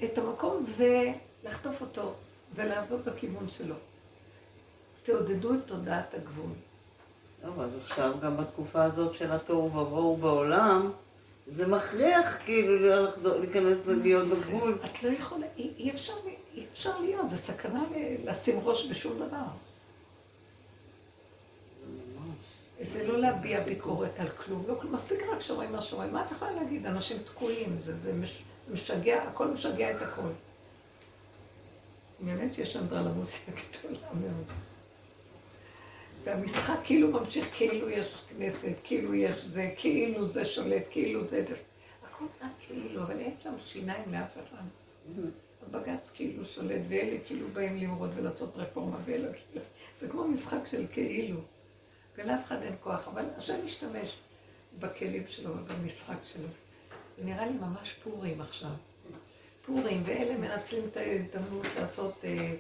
את המקום ולחטוף אותו ולעבוד בכיוון שלו. תעודדו את תודעת הגבול. טוב, אז עכשיו גם בתקופה הזאת של התוהו ובוהו בעולם, זה מכריח כאילו להיכנס להיות בגבול. את לא יכולה, אי אפשר, אי אפשר להיות, זה סכנה לשים ראש בשום דבר. זה לא להביע ביקורת על כלום, לא כלום, מספיק רק שומעים מה שומעים. מה את יכולה להגיד? אנשים תקועים, זה, זה מש, משגע, הכל משגע את הכל. באמת שיש אנדרלמוסיה *laughs* גדולה מאוד. והמשחק כאילו ממשיך, כאילו יש כנסת, כאילו יש זה, כאילו זה שולט, כאילו זה... הכל רק כאילו, אבל אין שם שיניים לאף אחד. הבג"ץ כאילו שולט, ואלה כאילו באים למרוד ולעשות רפורמה, ואלה כאילו... זה כמו משחק של כאילו. ולאף אחד אין כוח, אבל השם משתמש בכלים שלו ובמשחק שלו. זה נראה לי ממש פורים עכשיו. פורים, ואלה מנצלים את ההזדמנות לעשות אה,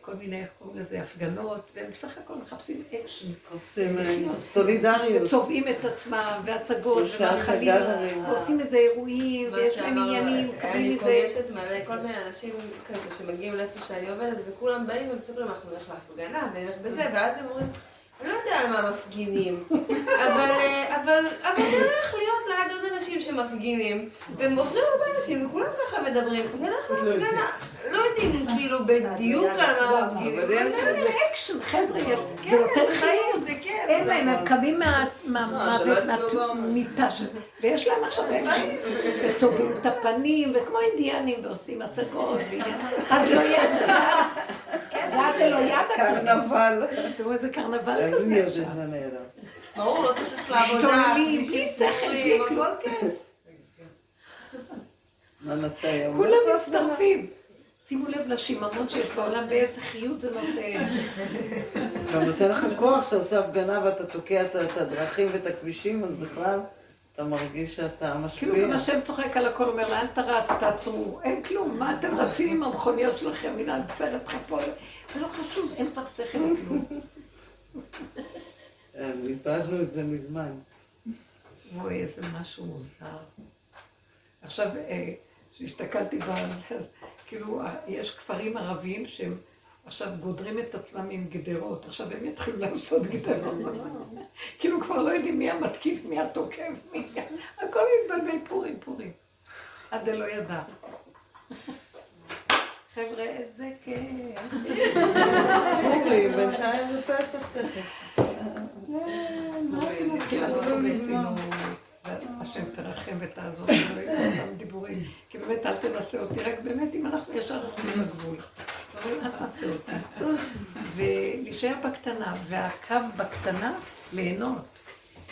כל מיני, איך קוראים לזה, הפגנות, והם בסך הכל מחפשים אקשן. עושים אה, סולידריות. וצובעים את עצמם, והצגות, ומאכלים. ועושים איזה אירועים, ויש להם עניינים, אני מקבלים מזה... פוגשת מלא כל מיני אנשים כזה שמגיעים לאיפה שאני עובדת, וכולם באים ומספרים, אנחנו נלך להפגנה, ונלך בזה, ואז הם אומרים, אני לא יודע על מה מפגינים, *laughs* אבל, אה, אבל, אבל נלך להיות ליד עוד אנשים שמפגינים, והם עוברים הרבה אנשים, וכולם ככה מדברים, נלך להפגנה, לא יודעים כאילו בדיוק על מה מפגינים, אבל זה איזה... אקשן, חבר'ה, זה כן, נותן חיים. זה כיף. אין להם, הם קמים מה- לא, יפגעו מהמיטה שלהם, ויש להם עכשיו *laughs* אקשן, וצובעים את הפנים, וכמו אינדיאנים, ועושים הצגות, עד לא יד, זה עד אלוהידה כזה. קרנבל. תראו איזה קרנבל כזה עכשיו. ברור, לא צריך לעבודה, בלי שכל, בלי כלום. כיף. מה נעשה היום? כולם מצטרפים. שימו לב לשיממון שיש בעולם, באיזה חיות זה נותן. גם נותן לך כוח שאתה עושה הפגנה ואתה תוקע את- את הדרכים ואת הכבישים, אז בכלל אתה מרגיש שאתה משפיע. כאילו גם השם צוחק על הכל, אומר, לאן אתה רץ, תעצרו, אין כלום, מה אתם רצים עם המכוניות שלכם, הנה הסרט חפול, זה לא חשוב, אין כבר שכל לכלום. אה, איבדנו את זה מזמן. אוי, איזה משהו מוזר. עכשיו, אה, כשהסתכלתי בזה, אז כאילו, אה, יש כפרים ערביים שהם עכשיו גודרים את עצמם עם גדרות. עכשיו הם יתחילו לעשות גדרות. *laughs* כאילו כבר לא יודעים מי המתקיף, מי התוקף, מי... הכל מתבלבל פורים, פורים. עד אלא ידע. חבר'ה, איזה כיף. אורי, בינתיים זה פסח תכף. השם תרחם ותעזור לי, לא יהיו סתם דיבורים. כי באמת אל תנסה אותי, רק באמת אם אנחנו ישר הולכים לגבול. אומרים, אל תעשה אותי. ולהישאר בקטנה, והקו בקטנה, ליהנות.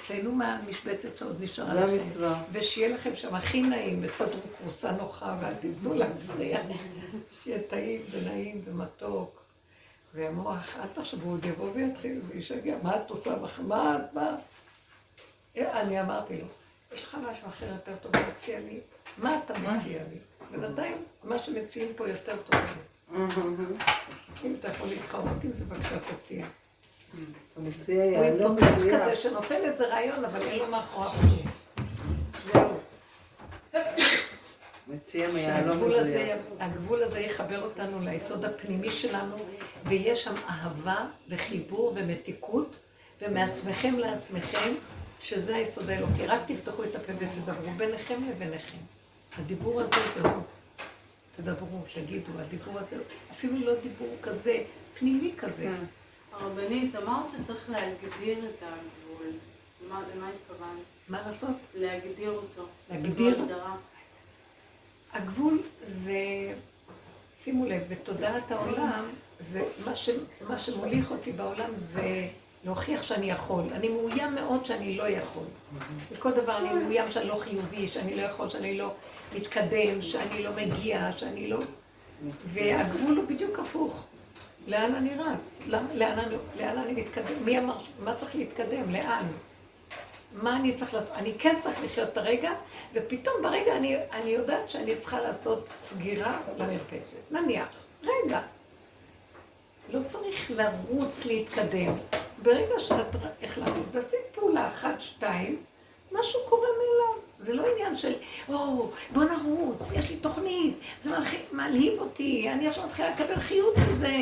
תהנו מהמשבצת שעוד נשארה לכם. ושיהיה לכם שם הכי נעים, ותסדרו כורסה נוחה, ואל תיתנו להפריע. שיהיה טעים ונעים ומתוק. והמוח, אל תחשבו, עוד יבוא ויתחיל וישגע, מה את עושה? מה את, מה? אני אמרתי לו, יש לך משהו אחר יותר טוב להציע לי? מה אתה מציע לי? בינתיים, מה שמציעים פה יותר טוב לי. אם אתה יכול להתחרות עם זה, בבקשה תציע. אתה מציע הוא יהלום מדויק. כזה שנותן איזה רעיון, אבל אין לו מאחוריו. מציע מיהלום מדויק. הגבול הזה יחבר אותנו ליסוד הפנימי שלנו, ויש שם אהבה וחיבור ומתיקות, ומעצמכם לעצמכם, שזה היסוד האלוקי. רק תפתחו את הפה ותדברו ביניכם לביניכם. הדיבור הזה זהו. תדברו, תגידו, הדיבור הזה, אפילו לא דיבור כזה, פנימי כזה. הרבנית, אמרת שצריך להגדיר את הגבול. למה התכוונת? מה לעשות? להגדיר אותו. להגדיר? הגבול זה, שימו לב, בתודעת העולם, זה מה, ש, מה שמוליך אותי בעולם זה להוכיח שאני יכול. אני מאוים מאוד שאני לא יכול. בכל דבר אני מאוים שאני לא חיובי, שאני לא יכול, שאני לא מתקדם, שאני לא מגיע, שאני לא... והגבול הוא בדיוק הפוך. לאן אני רץ? לאן, לאן, אני, לאן אני מתקדם? מי אמר, מה צריך להתקדם? לאן? מה אני צריך לעשות? אני כן צריך לחיות את הרגע, ופתאום ברגע אני, אני יודעת שאני צריכה לעשות סגירה למרפסת. נניח, רגע. לא צריך לרוץ להתקדם. ברגע שאת החלטת, ועשית פעולה אחת, שתיים, משהו קורה מאליו. זה לא עניין של, או, בוא נרוץ, יש לי תוכנית, זה מלהיב, מלהיב אותי, אני עכשיו מתחילה לקבל חיות מזה.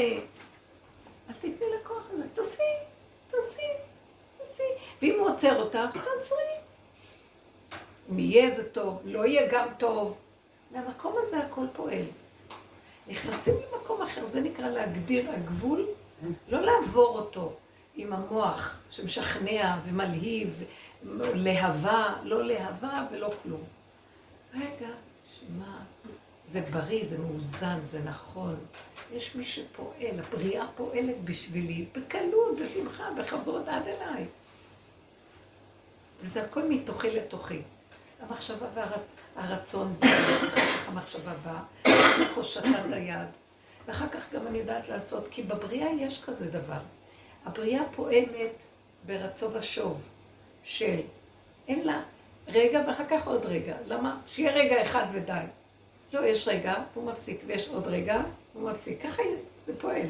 אז תתני לכוח הזה, תעשי, תעשי. ואם הוא עוצר אותך, תעצרי. אם יהיה זה טוב, לא יהיה גם טוב. מהמקום הזה הכל פועל. נכנסים למקום אחר, זה נקרא להגדיר הגבול, לא לעבור אותו עם המוח שמשכנע ומלהיב, להבה, לא להבה ולא כלום. רגע, שמה, זה בריא, זה מאוזן, זה נכון. יש מי שפועל, הבריאה פועלת בשבילי, בקלות, בשמחה, בכבוד עד אליי. וזה הכל מתוכי לתוכי. המחשבה והרצון בא, ואחר כך המחשבה באה, *coughs* ואחר כך היד, ואחר כך גם אני יודעת לעשות, כי בבריאה יש כזה דבר. הבריאה פועמת ברצו ושוב של, אין לה רגע ואחר כך עוד רגע. למה? שיהיה רגע אחד ודי. לא, יש רגע, הוא מפסיק, ויש עוד רגע, הוא מפסיק. ככה זה פועל.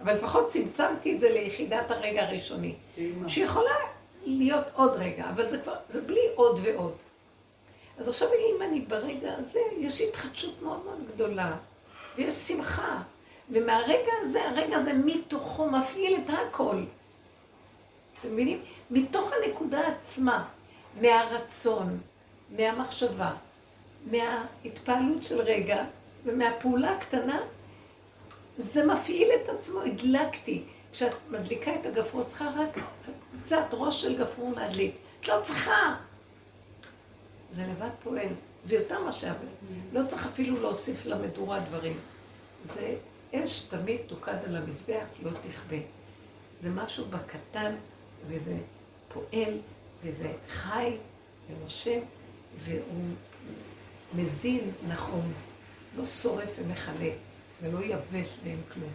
אבל לפחות צמצמתי את זה ליחידת הרגע הראשוני. שיכולה להיות עוד רגע, אבל זה כבר, זה בלי עוד ועוד. אז עכשיו אם אני ברגע הזה, יש התחדשות מאוד מאוד גדולה, ויש שמחה. ומהרגע הזה, הרגע הזה מתוכו מפעיל את הכל. אתם מבינים? מתוך הנקודה עצמה, מהרצון, מהמחשבה, מההתפעלות של רגע ומהפעולה הקטנה, זה מפעיל את עצמו, הדלקתי. כשאת מדליקה את הגפרור, צריכה רק קצת ראש של גפרור להדליק. את לא צריכה. זה לבד פועל. זה יותר מה שהבל. לא צריך אפילו להוסיף למדורה דברים. זה אש תמיד תוקד על המזבח, לא תכבה. זה משהו בקטן, וזה פועל, וזה חי ונושם, והוא מזין נכון, לא שורף ומכלה, ולא יבש ואין כלום.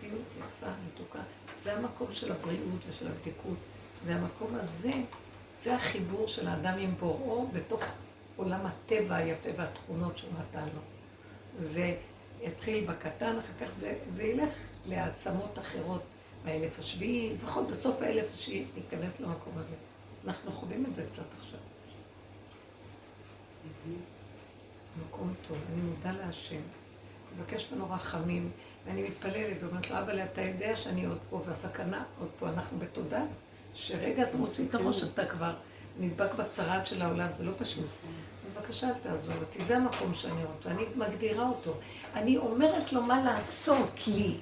חיות יפה, מתוקה. זה המקום של הבריאות ושל הבדיקות. והמקום הזה, זה החיבור של האדם עם בוראו בתוך עולם הטבע היפה והתכונות שהוא נתן לו. זה יתחיל בקטן, אחר כך זה, זה ילך לעצמות אחרות באלף השביעי, לפחות בסוף האלף השביעי ניכנס למקום הזה. אנחנו חווים את זה קצת עכשיו. מקום טוב, אני מודה להשם, מבקש ממנו רחמים, ואני מתפללת ואומרת לו, אבל אתה יודע שאני עוד פה, והסכנה עוד פה, אנחנו בתודה, שרגע אתה מוציא את הראש, אתה כבר נדבק בצרעת של העולם, זה לא פשוט. בבקשה, אל תעזור אותי, זה המקום שאני רוצה, אני מגדירה אותו. אני אומרת לו מה לעשות לי.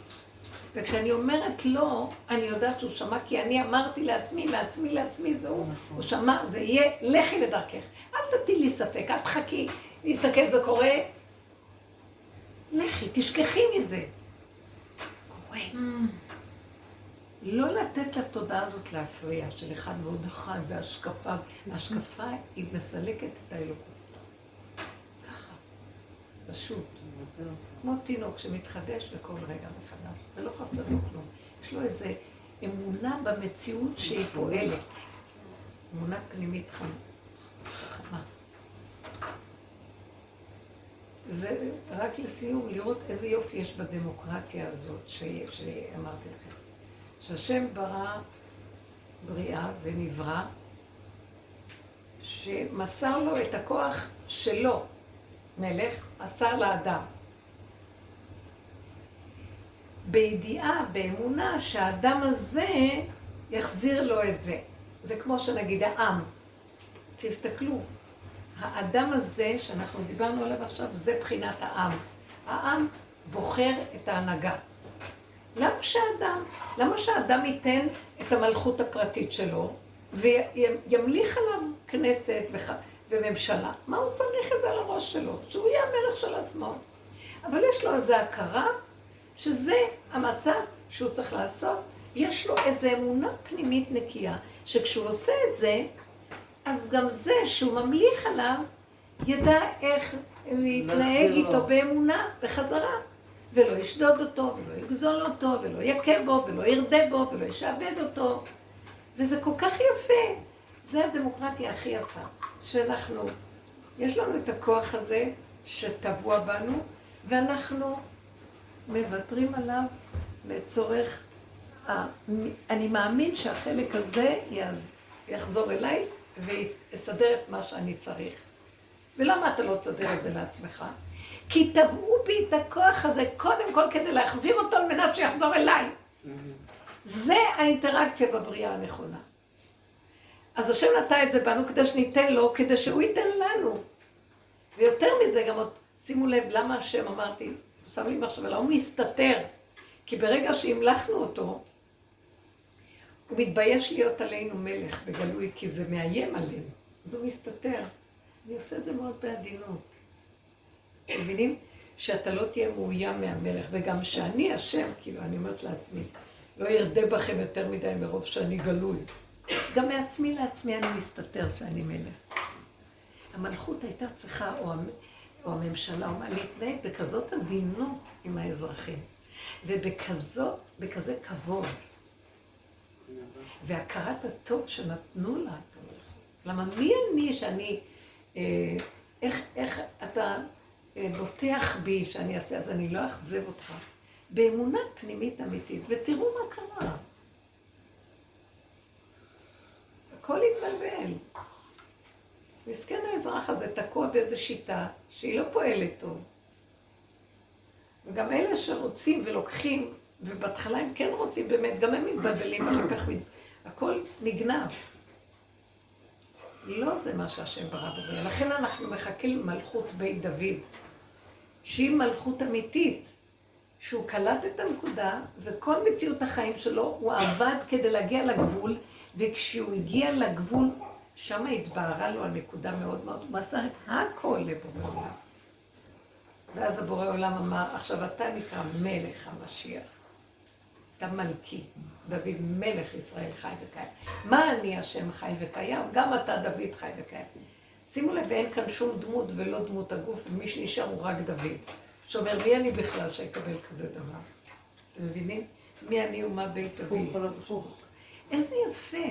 וכשאני אומרת לא, אני יודעת שהוא שמע, כי אני אמרתי לעצמי, מעצמי לעצמי, זה הוא, הוא שמע, זה יהיה, לכי לדרכך. אל תטילי לי ספק, אל תחכי, להסתכל, זה קורה. לכי, תשכחי מזה. קורה. לא לתת לתודעה הזאת להפריע, של אחד ועוד אחד, והשקפה. ההשקפה היא מסלקת את האלוקות. פשוט. כמו תינוק שמתחדש בכל רגע מחדש, ולא חסר לו כלום. יש לו איזו אמונה במציאות שהיא פועלת. אמונה פנימית חמה. זה רק לסיום, לראות איזה יופי יש בדמוקרטיה הזאת שאמרתי לכם. שהשם ברא בריאה ונברא, שמסר לו את הכוח שלו, מלך, מסר לאדם. בידיעה, באמונה, שהאדם הזה יחזיר לו את זה. זה כמו שנגיד העם. תסתכלו, האדם הזה שאנחנו דיברנו עליו עכשיו, זה בחינת העם. העם בוחר את ההנהגה. למה שהאדם, למה שהאדם ייתן את המלכות הפרטית שלו וימליך עליו כנסת וח... וממשלה? מה הוא צריך את זה על הראש שלו? שהוא יהיה המלך של עצמו. אבל יש לו איזו הכרה שזה המצב שהוא צריך לעשות. יש לו איזו אמונה פנימית נקייה, שכשהוא עושה את זה, אז גם זה שהוא ממליך עליו, ידע איך להתנהג איתו באמונה בחזרה. ולא ישדוד אותו, ולא יגזול אותו, ולא יכה בו, ולא ירדה בו, ולא ישעבד אותו. וזה כל כך יפה. זה הדמוקרטיה הכי יפה. שאנחנו, יש לנו את הכוח הזה שטבוע בנו, ואנחנו מוותרים עליו לצורך... אני מאמין שהחלק הזה יחזור אליי ויסדר את מה שאני צריך. ולמה אתה לא תסדר את זה לעצמך? כי טבעו בי את הכוח הזה קודם כל כדי להחזיר אותו על מנת שיחזור אליי. זה האינטראקציה בבריאה הנכונה. אז השם נטע את זה בנו כדי שניתן לו, כדי שהוא ייתן לנו. ויותר מזה, גם עוד, שימו לב, למה השם אמרתי, הוא שם לי מחשבה, הוא מסתתר. כי ברגע שהמלכנו אותו, הוא מתבייש להיות עלינו מלך בגלוי, כי זה מאיים עלינו. אז הוא מסתתר. אני עושה את זה מאוד בעדינות. אתם מבינים? שאתה לא תהיה מאוים מהמלך, וגם שאני השם, כאילו, אני אומרת לעצמי, לא ירדה בכם יותר מדי מרוב שאני גלוי. גם מעצמי לעצמי אני מסתתר שאני מלך. המלכות הייתה צריכה, או, או הממשלה, או מה, להתנהג בכזאת עדינות עם האזרחים, ובכזאת, בכזה כבוד. והכרת הטוב שנתנו לה, למה מי אני שאני, אה, איך, איך אתה אה, בוטח בי שאני אעשה, אז אני לא אכזב אותך. באמונה פנימית אמיתית, ותראו מה קרה. הכל התבלבל. מסכן האזרח הזה תקוע באיזו שיטה שהיא לא פועלת טוב. וגם אלה שרוצים ולוקחים, ובהתחלה הם כן רוצים באמת, גם הם מתבלבלים, ואחר כך מת... הכל נגנב. לא זה מה שהשם ברא בבריאה. לכן אנחנו מחכים למלכות בית דוד, שהיא מלכות אמיתית, שהוא קלט את הנקודה, וכל מציאות החיים שלו, הוא עבד כדי להגיע לגבול, וכשהוא הגיע לגבול, שם התבהרה לו הנקודה מאוד מאוד, הוא מסר את הכל לבורא עולם. ואז הבורא עולם אמר, עכשיו אתה נקרא מלך המשיח. אתה מלכי, דוד מלך ישראל חי וקיים. מה אני השם חי וקיים? גם אתה דוד חי וקיים. שימו לב, אין כאן שום דמות ולא דמות הגוף, ומי שנשאר הוא רק דוד. שאומר, מי אני בכלל שאקבל כזה דבר? אתם מבינים? מי אני ומה בית דוד? איזה יפה.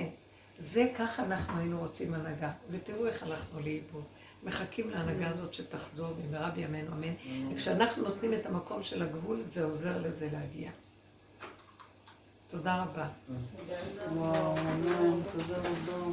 זה ככה אנחנו היינו רוצים הנהגה. ותראו איך הלכנו לאיבוד. מחכים להנהגה הזאת שתחזור במהרה בימינו אמן. וכשאנחנו נותנים את המקום של הגבול, זה עוזר לזה להגיע. תודה רבה. תודה רבה.